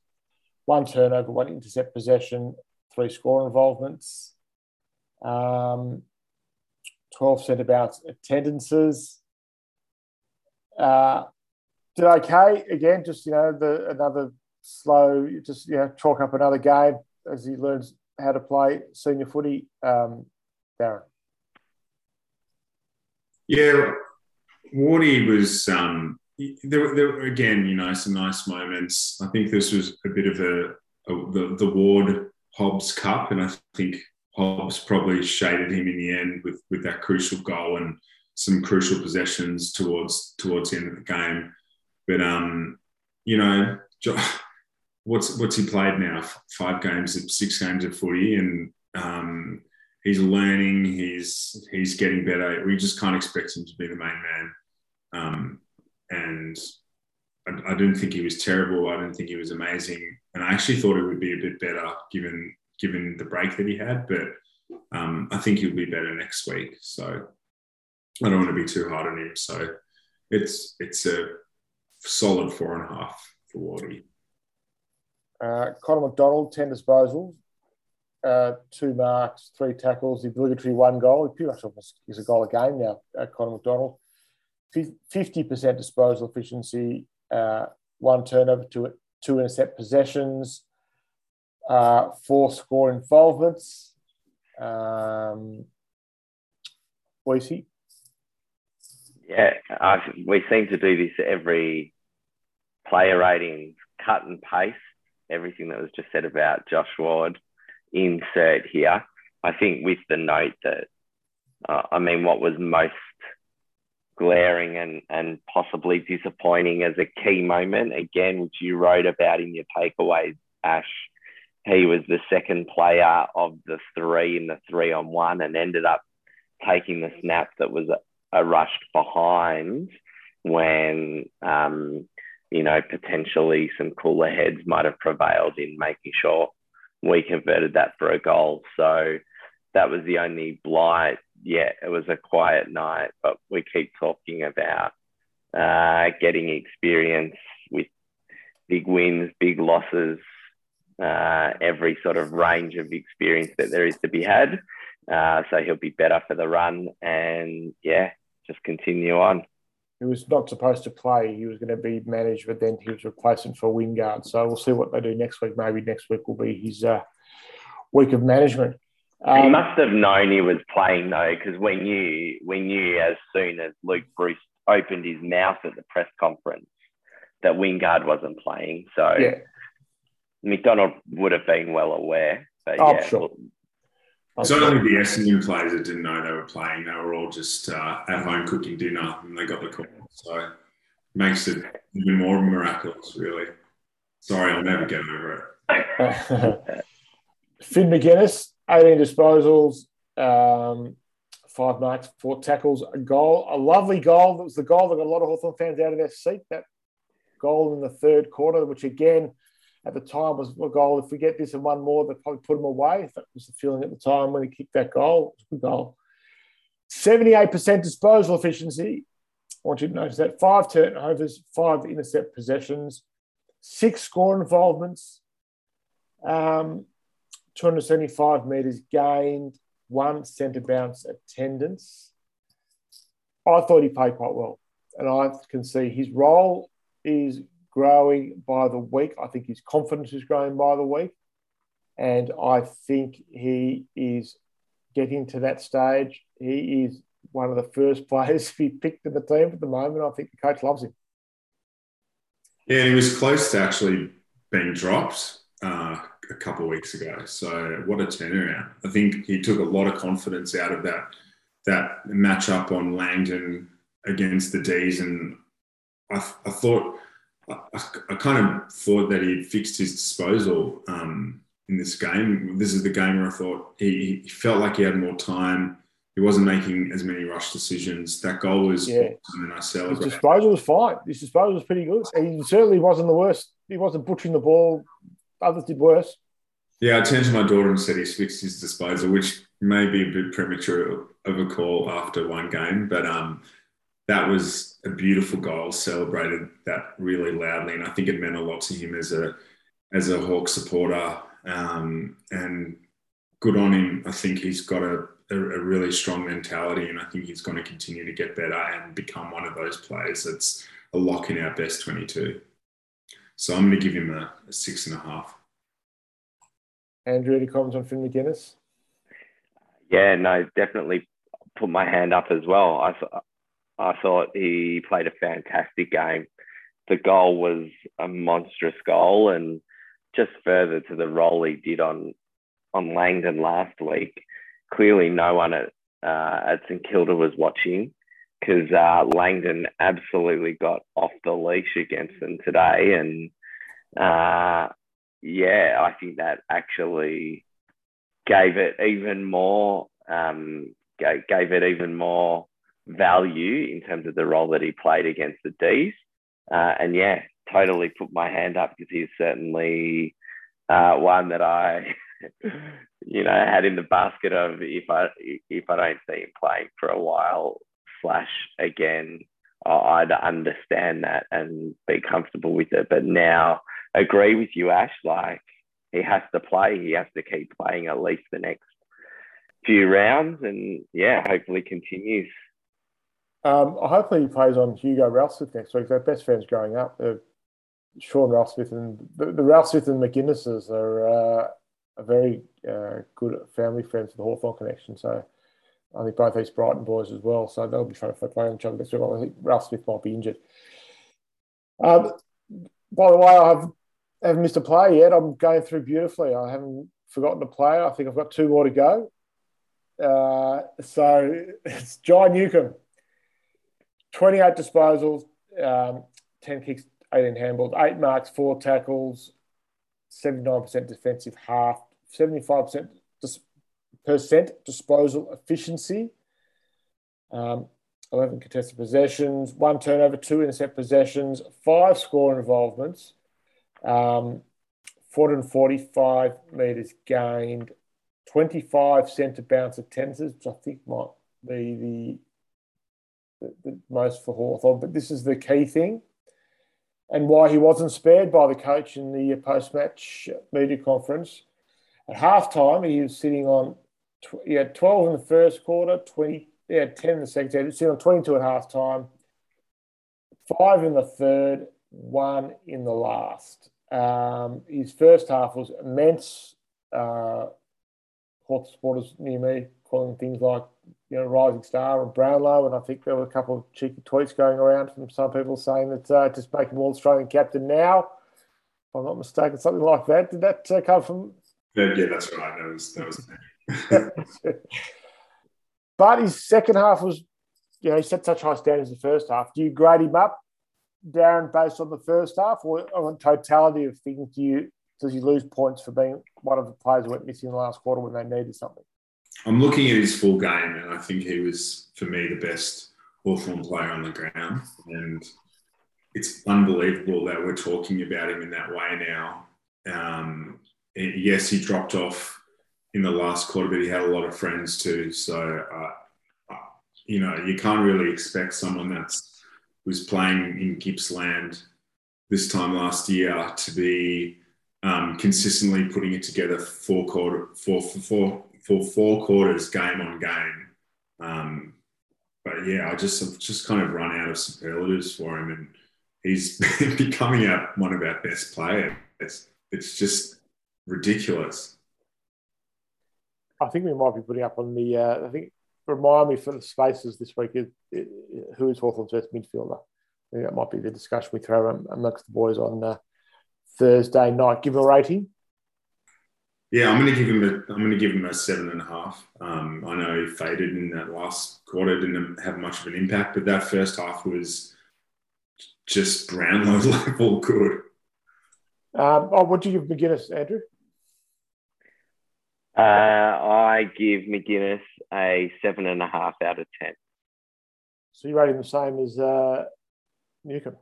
one turnover, one intercept possession, three score involvements, um, 12 centre-bounce attendances. Uh, did okay again. Just you know, the another slow. Just you know, chalk up another game as he learns how to play senior footy. Um, Darren. Yeah, Wardy was um, there, there again, you know, some nice moments. I think this was a bit of a the the Ward Hobbs Cup, and I think Hobbs probably shaded him in the end with with that crucial goal and some crucial possessions towards towards the end of the game. But um, you know, what's what's he played now? Five games, six games of footy, and um, he's learning. He's he's getting better. We just can't expect him to be the main man. Um, and I, I didn't think he was terrible. I didn't think he was amazing, and I actually thought it would be a bit better given given the break that he had. But um, I think he'll be better next week. So I don't want to be too hard on him. So it's it's a solid four and a half for Wardy. Uh, Connor McDonald, 10 disposals, uh, two marks, three tackles, the obligatory one goal. He pretty much almost is a goal a game now, uh, Connor McDonald. 50% disposal efficiency, uh, one turnover, two, two intercept possessions, uh, four score involvements. Um, Boise? Yeah, I, we seem to do this every player rating, cut and paste everything that was just said about Josh Ward insert here. I think with the note that, uh, I mean, what was most glaring and, and possibly disappointing as a key moment, again, which you wrote about in your takeaways, Ash. He was the second player of the three in the three on one and ended up taking the snap that was a, rushed behind when um, you know, potentially some cooler heads might have prevailed in making sure we converted that for a goal. So that was the only blight. Yeah, it was a quiet night, but we keep talking about uh, getting experience with big wins, big losses, uh, every sort of range of experience that there is to be had. Uh, so he'll be better for the run and yeah, just continue on he was not supposed to play. He was going to be managed, but then he was replacing for Wingard. So we'll see what they do next week. Maybe next week will be his uh, week of management. Um, he must have known he was playing though, because we knew we knew as soon as Luke Breust opened his mouth at the press conference that Wingard wasn't playing. So yeah. McDonald would have been well aware. But oh, yeah, sure. It's only the Essendon players that didn't know they were playing. They were all just uh, at home cooking dinner and they got the call. So it makes it even more miraculous, really. Sorry, I'll never get over it. Finn Maginness, 18 disposals, um, five nights, four tackles, a goal, a lovely goal. That was the goal that got a lot of Hawthorn fans out of their seat. That goal in the third quarter, which again – at the time was a goal. If we get this and one more, they'll probably put them away. That was the feeling at the time when he kicked that goal. It was a good goal. 78% disposal efficiency. I want you to notice that five turnovers, five intercept possessions, six score involvements, um, 275 metres gained, one centre bounce attendance. I thought he played quite well. And I can see his role is growing by the week. I think his confidence is growing by the week. And I think he is getting to that stage. He is one of the first players be picked in the team at the moment. I think the coach loves him. Yeah, he was close to actually being dropped uh, a couple of weeks ago. So what a turnaround! I think he took a lot of confidence out of that that matchup on Langdon against the D's, and I, I thought I, I, kind of thought that he'd fixed his disposal um, in this game. This is the game where I thought he, he, felt like he had more time. He wasn't making as many rush decisions. That goal was yeah. and I. His disposal was fine. His disposal was pretty good. He certainly wasn't the worst. He wasn't butchering the ball. Others did worse. Yeah, I turned to my daughter and said he's fixed his disposal, which may be a bit premature of a call after one game, but um, that was a beautiful goal. Celebrated that really loudly, and I think it meant a lot to him as a as a Hawk supporter. Um, and good on him. I think he's got a, a, a, really strong mentality, and I think he's going to continue to get better and become one of those players that's a lock in our best twenty-two. So I'm going to give him a, a six and a half. Andrew, any comments on Finn Maginness? Yeah, no, definitely put my hand up as well. I I thought he played a fantastic game. The goal was a monstrous goal, and just further to the role he did on on Langdon last week, clearly no one at uh, at St Kilda was watching because uh, Langdon absolutely got off the leash against them today, and uh, yeah, I think that actually gave it even more um, gave, gave it even more value in terms of the role that he played against the D's. Uh, and yeah, totally put my hand up because he's certainly uh, one that I, you know, had in the basket of if I if I don't see him playing for a while slash again, I'd understand that and be comfortable with it. But now, agree with you, Ash. Like he has to play. He has to keep playing at least the next few rounds, and yeah, hopefully continues. Um, hopefully he plays on Hugo Ralphsmith next week. They're best friends growing up. They're Sean Ralphsmith and the, the Ralphsmith and Maginnesses are uh, a very uh, good family friends of the Hawthorn connection. So I think both East Brighton boys as well. So they'll be trying to play on each other. I think Ralphsmith might be injured. Um, by the way, I have, haven't missed a play yet. I'm going through beautifully. I haven't forgotten to play. I think I've got two more to go. Uh, so it's Jai Newcombe, 28 disposals, um, 10 kicks, 18 handballs, eight marks, four tackles, 79% defensive half, 75% dis- percent disposal efficiency, um, 11 contested possessions, one turnover, two intercept possessions, five score involvements, um, 445 metres gained, 25 centre bounce attendances, which I think might be the, the, the most for Hawthorn. But this is the key thing and why he wasn't spared by the coach in the post match media conference. At halftime, he was sitting on, he had 12 in the first quarter, 20, he had 10 in the second. He was sitting on 22 at halftime, five in the third, one in the last. Um, his first half was immense. Uh, Hawthorn supporters near me calling things like you know, Rising Star and Brownlow, and I think there were a couple of cheeky tweets going around from some people saying that uh, just make him all Australian captain now. If I'm not mistaken, something like that. Did that uh, come from? Yeah, yeah, that's right. That was that was. but his second half was, you know, he set such high standards the first half. Do you grade him up, Darren, based on the first half, or on totality of things? Do you does he lose points for being one of the players who went missing in the last quarter when they needed something? I'm looking at his full game, and I think he was, for me, the best Hawthorn player on the ground. And it's unbelievable that we're talking about him in that way now. Um, yes, he dropped off in the last quarter, but he had a lot of friends too. So, uh, you know, you can't really expect someone that's was playing in Gippsland this time last year to be um, consistently putting it together four quarter, four, for four quarters, game on game. Um, but yeah, I just I've just kind of run out of superlatives for him, and he's becoming our, one of our best players. It's, it's just ridiculous. I think we might be putting up on the. Uh, I think remind me for the spaces this week. Is, who is Hawthorn's best midfielder? I think that might be the discussion we throw amongst the boys on uh, Thursday night. Give a rating. Yeah, I'm going to give him a. I'm going to give him a seven and a half. Um, I know he faded in that last quarter, didn't have much of an impact, but that first half was just Brownlow level good. Um, oh, what do you give Maginness, Andrew? Uh, I give Maginness a seven and a half out of ten. So you rate him the same as uh, Newcombe?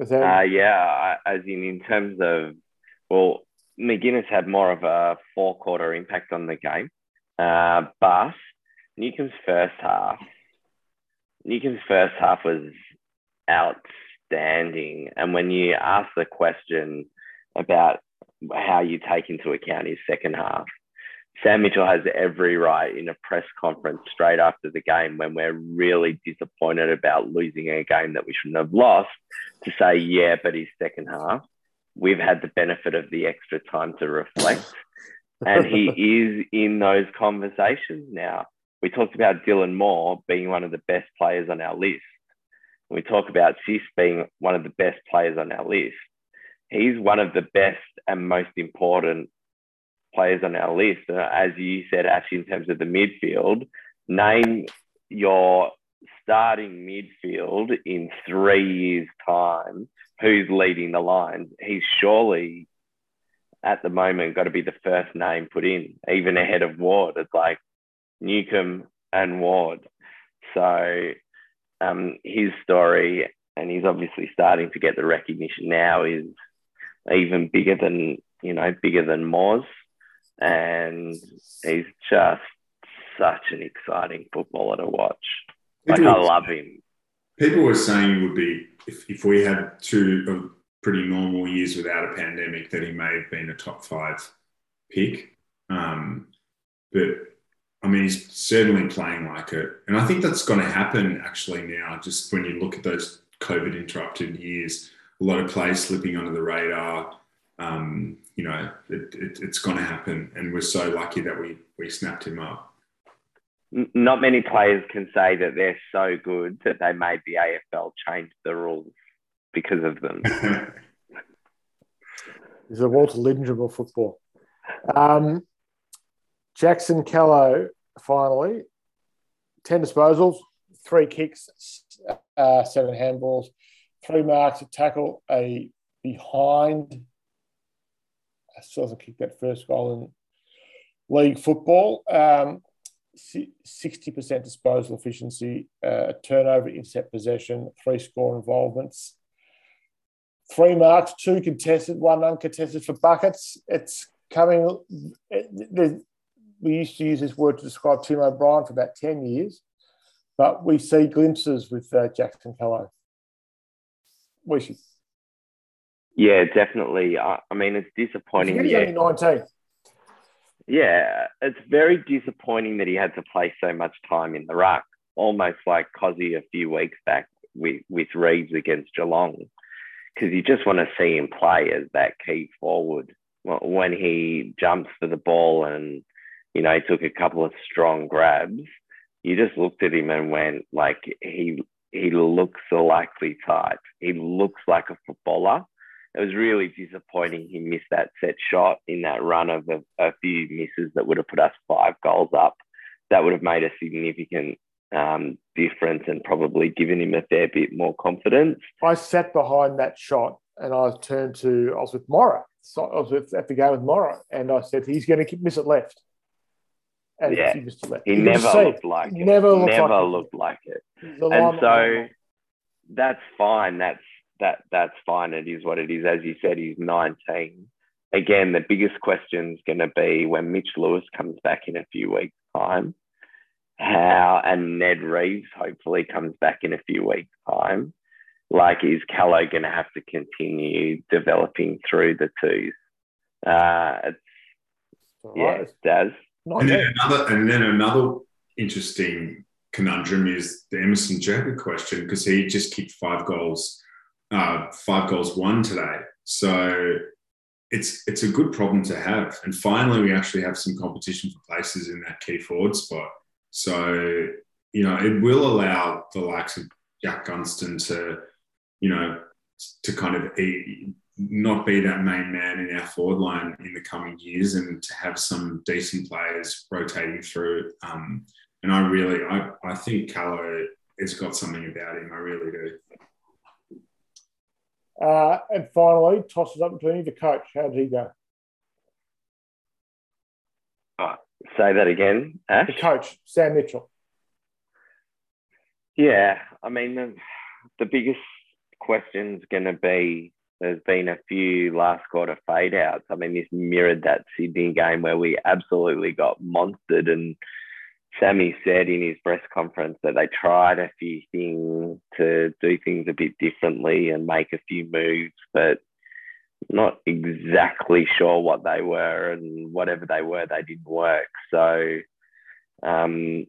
Uh, yeah, as in in terms of well, Maginness had more of a four quarter impact on the game. Uh, but Newcombe's first half, Newcombe's first half was outstanding. And when you ask the question about how you take into account his second half, Sam Mitchell has every right in a press conference straight after the game when we're really disappointed about losing a game that we shouldn't have lost to say, yeah, but his second half we've had the benefit of the extra time to reflect. and he is in those conversations now. We talked about Dylan Moore being one of the best players on our list. We talk about Sis being one of the best players on our list. he's one of the best and most important players on our list. As you said, actually, in terms of the midfield, name your starting midfield in three years' time. Who's leading the line? He's surely at the moment got to be the first name put in, even ahead of Ward. It's like Newcombe and Ward. So um, his story, and he's obviously starting to get the recognition now, is even bigger than you know, bigger than Moz and he's just such an exciting footballer to watch. Like I love him. People were saying it would be if, if we had two pretty normal years without a pandemic that he may have been a top five pick. Um, but I mean, he's certainly playing like it, and I think that's going to happen actually now. Just when you look at those COVID interrupted years, a lot of plays slipping under the radar. Um, you know, it, it, it's going to happen. And we're so lucky that we, we snapped him up. Not many players can say that they're so good that they made the AFL change the rules because of them. It's a Walter Lindrum of football. Um, Jackson Callow, finally, 10 disposals, three kicks, uh, seven handballs, three marks, a tackle, a behind still hasn't kick that first goal in league football. Um, 60% disposal efficiency, uh, turnover, intercept possession, three score involvements, three marks, two contested, one uncontested for buckets. It's coming. It, we used to use this word to describe Tim O'Brien for about 10 years, but we see glimpses with uh, Jackson Callow. We should yeah, definitely. I, I mean, it's disappointing. He's only 19. Yeah, it's very disappointing that he had to play so much time in the ruck, almost like Cozzy a few weeks back with, with Reeves against Geelong, because you just want to see him play as that key forward when he jumps for the ball and, you know, he took a couple of strong grabs. You just looked at him and went, like, he he looks a likely type. He looks like a footballer it was really disappointing he missed that set shot in that run of a, a, few misses that would have put us five goals up. That would have made a significant um, difference and probably given him a fair bit more confidence. I sat behind that shot and I turned to, I was with Mora. So I was with, at the game with Mora and I said, he's going to miss it left. And yeah. he missed it left. He you never looked like it. Never, looked, never like looked like it. And so that's fine. That's that that's fine. It is what it is. As you said, he's 19. Again, the biggest question is going to be when Mitch Lewis comes back in a few weeks' time, how and Ned Reeves hopefully comes back in a few weeks' time. Like, is Callow going to have to continue developing through the twos? Uh, it's, yeah, Daz. And then, another, and then another interesting conundrum is the Emerson Jeka question because he just kicked five goals uh, five goals won today. So it's it's a good problem to have. And finally, we actually have some competition for places in that key forward spot. So you know, it will allow the likes of Jack Gunston to, you know, to kind of eat, not be that main man in our forward line in the coming years, and to have some decent players rotating through. Um, and I really, I, I think Callow has got something about him. I really do. Uh, and finally, tosses up between the coach. How did he go? Uh, say that again, Ash. The coach, Sam Mitchell. Yeah, I mean, the, the biggest question is going to be there's been a few last quarter fade outs. I mean, this mirrored that Sydney game where we absolutely got monstered and Sammy said in his press conference that they tried a few things to do things a bit differently and make a few moves, but not exactly sure what they were, and whatever they were, they didn't work. So um,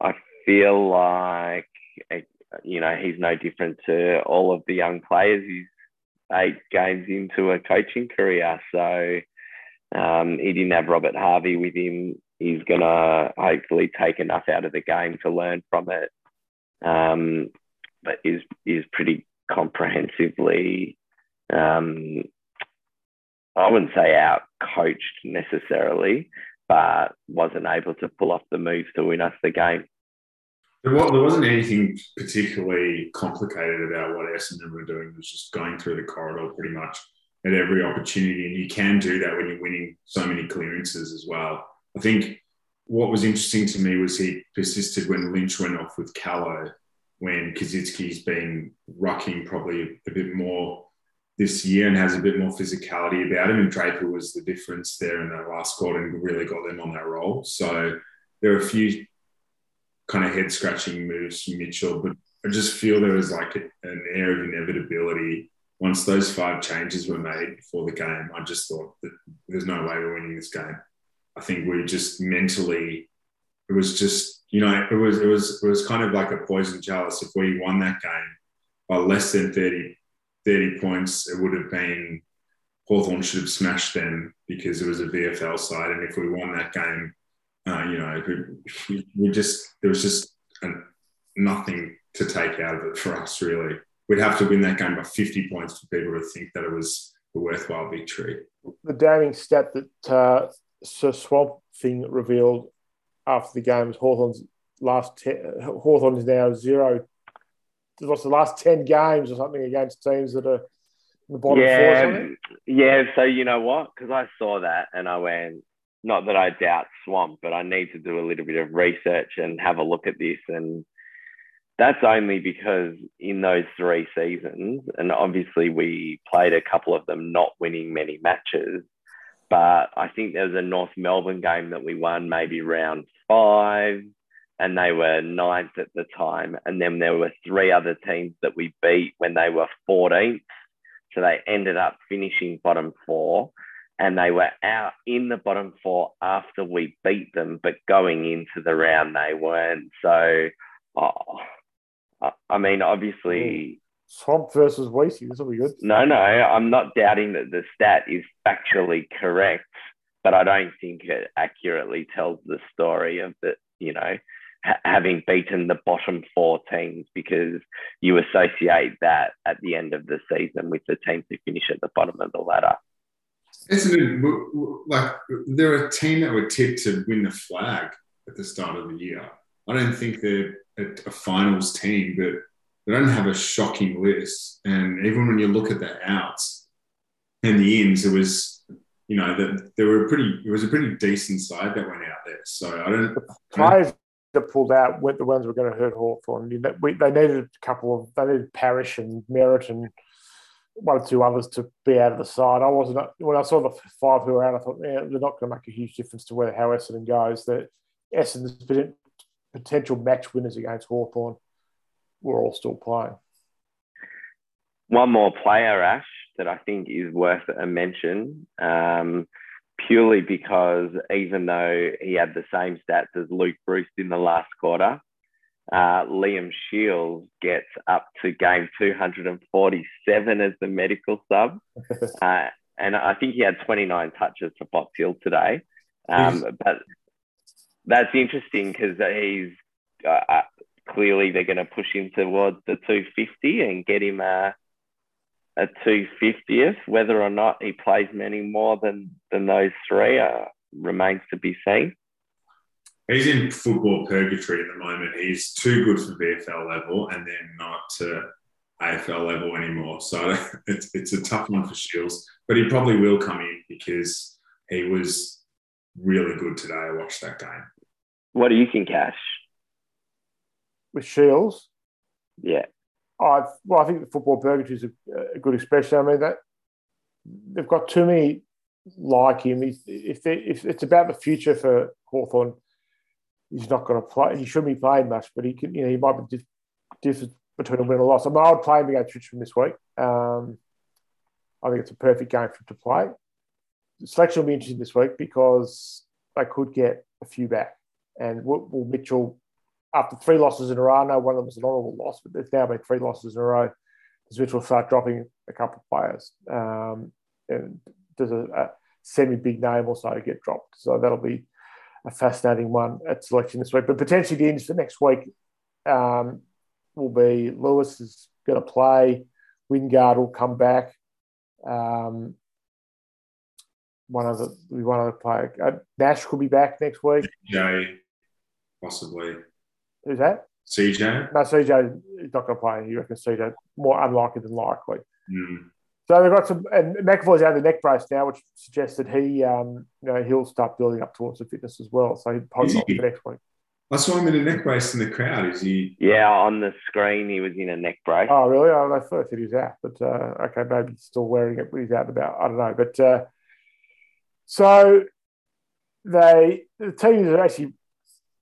I feel like you know he's no different to all of the young players. He's eight games into a coaching career, so um, he didn't have Robert Harvey with him he's going to hopefully take enough out of the game to learn from it. Um, but is is pretty comprehensively um, I wouldn't say out coached necessarily, but wasn't able to pull off the moves to win us the game. There wasn't anything particularly complicated about what Essendon were doing. It was just going through the corridor pretty much at every opportunity. And you can do that when you're winning so many clearances as well. I think what was interesting to me was he persisted when Lynch went off with Callow, when Koschitzke's been rucking probably a bit more this year and has a bit more physicality about him. And Draper was the difference there in that last quarter and really got them on that roll. So there are a few kind of head scratching moves from Mitchell, but I just feel there was like an air of inevitability once those five changes were made before the game. I just thought that there's no way we're winning this game. I think we just mentally, it was just, you know, it was, it was, it was kind of like a poison chalice. If we won that game by less than 30, 30 points, it would have been Hawthorn should have smashed them because it was a VFL side. And if we won that game, uh, you know, we, we, just, there was just nothing to take out of it for us, really. We'd have to win that game by 50 points for people to think that it was a worthwhile victory. The damning stat that uh, Sir Swamp Thing revealed after the game was Hawthorn's last ten, Hawthorn is now zero. Lost the last ten games or something against teams that are in the bottom yeah, four. Yeah, so you know what? Because I saw that and I went, not that I doubt Swamp, but I need to do a little bit of research and have a look at this. And that's only because in those three seasons, and obviously we played a couple of them not winning many matches, but I think there was a North Melbourne game that we won maybe round five, and they were ninth at the time. And then there were three other teams that we beat when they were 14th. So they ended up finishing bottom four, and they were out in the bottom four after we beat them, but going into the round they weren't. So, oh, I mean, obviously, hmm. Swamp versus Weesey. This will be good. No, no, I'm not doubting that the stat is factually correct, but I don't think it accurately tells the story of the, you know, ha- having beaten the bottom four teams because you associate that at the end of the season with the teams who finish at the bottom of the ladder. Isn't it like they're a team that were tipped to win the flag at the start of the year? I don't think they're a, a finals team, but they don't have a shocking list. And even when you look at the outs and the ins, it was, you know, that there were pretty, it was a pretty decent side that went out there. So I don't. The players that pulled out were the ones who were going to hurt Hawthorn. they needed a couple of, they needed Parish and Merrett and one or two others to be out of the side. I wasn't, when I saw the five who were out, I thought, yeah, they're not going to make a huge difference to where how Essendon goes. That Essendon's potential match winners against Hawthorn we're all still playing. One more player, Ash, that I think is worth a mention, um, purely because even though he had the same stats as Luke Breust in the last quarter, uh, Liam Shiels gets up to game 247 as the medical sub. uh, and I think he had 29 touches for Box Hill today. Um, but that's interesting because he's uh, clearly they're going to push him towards the 250 and get him a, a 250th. Whether or not he plays many more than, than those three uh, remains to be seen. He's in football purgatory at the moment. He's too good for VFL level and then not to AFL level anymore. So it's, it's a tough one for Shiels, but he probably will come in because he was really good today. I watched that game. What do you think, Ash? With Shiels. Yeah. I well, I think the football purgatory is a, a, good expression. I mean that they've got too many like him. If if it's about the future for Hawthorn, he's not going to play. He shouldn't be playing much, but he can. You know, he might be different between a win and a loss. I mean, I would play him against Richmond this week. Um, I think it's a perfect game for him to play. The selection will be interesting this week because they could get a few back, and will, will Mitchell after three losses in a row, know one of them was an honourable loss, but there's now been three losses in a row. Switch will start dropping a couple of players. Um, and there's a, a semi big name also get dropped. So that'll be a fascinating one at selection this week. But potentially the ends for next week um, will be Lewis is going to play, Wingard will come back, Um, one other, one other player. Uh, Nash could be back next week. CJ, possibly. Who's that? CJ? No, CJ is not going to play. You reckon CJ more unlikely than likely? Mm. So they've got some, and McAvoy's out of the neck brace now, which suggests that he, um, you know, he'll start building up towards the fitness as well. So he'd probably not for next week. I saw him in a neck brace in the crowd. Is he? Yeah, on the screen he was in a neck brace. Oh, really? Oh, I thought he was out, but uh, okay, maybe he's still wearing it, but he's out and about. I don't know, but uh, so they the teams are actually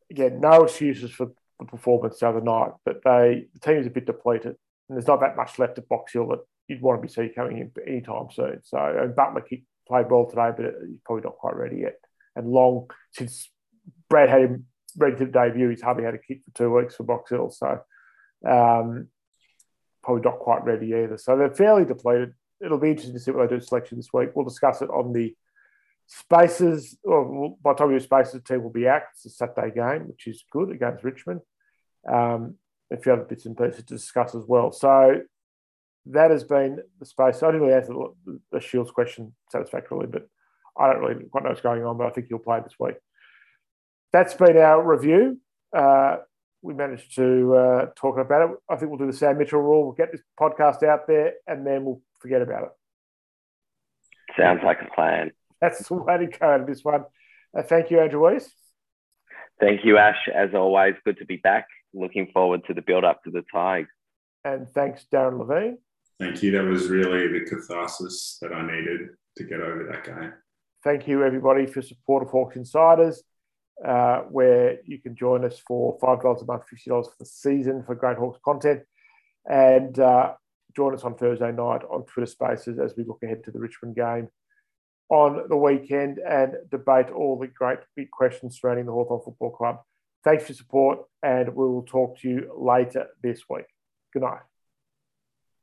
again no excuses for the performance the other night, but they the team is a bit depleted, and there's not that much left at Box Hill that you'd want to be seeing coming in anytime soon. So and Butler played well today, but he's probably not quite ready yet. And Long since Brad had him ready to debut, he's hardly had a kick for two weeks for Box Hill, so um, probably not quite ready either. So they're fairly depleted. It'll be interesting to see what they do selection this week. We'll discuss it on the Spaces, well, by the time you Spaces, the team will be out. It's a Saturday game, which is good against Richmond. Um, a few other bits and pieces to discuss as well. So that has been the space. I didn't really answer the Shiels question satisfactorily, but I don't really quite know what's going on, but I think he'll play this week. That's been our review. Uh, we managed to uh, talk about it. I think we'll do the Sam Mitchell rule. We'll get this podcast out there and then we'll forget about it. Sounds like a plan that's the way to go to this one. Uh, thank you, Andrew Weiss. Thank you, Ash. As always, good to be back. Looking forward to the build up to the Tigers. And thanks, Darren Levin. Thank you. That was really the catharsis that I needed to get over that game. Thank you, everybody, for support of Hawks Insiders, uh, where you can join us for $5 a month, $50 for the season for great Hawks content. And uh, join us on Thursday night on Twitter Spaces as we look ahead to the Richmond game on the weekend and debate all the great big questions surrounding the Hawthorn Football Club. Thanks for your support, and we will talk to you later this week. Good night.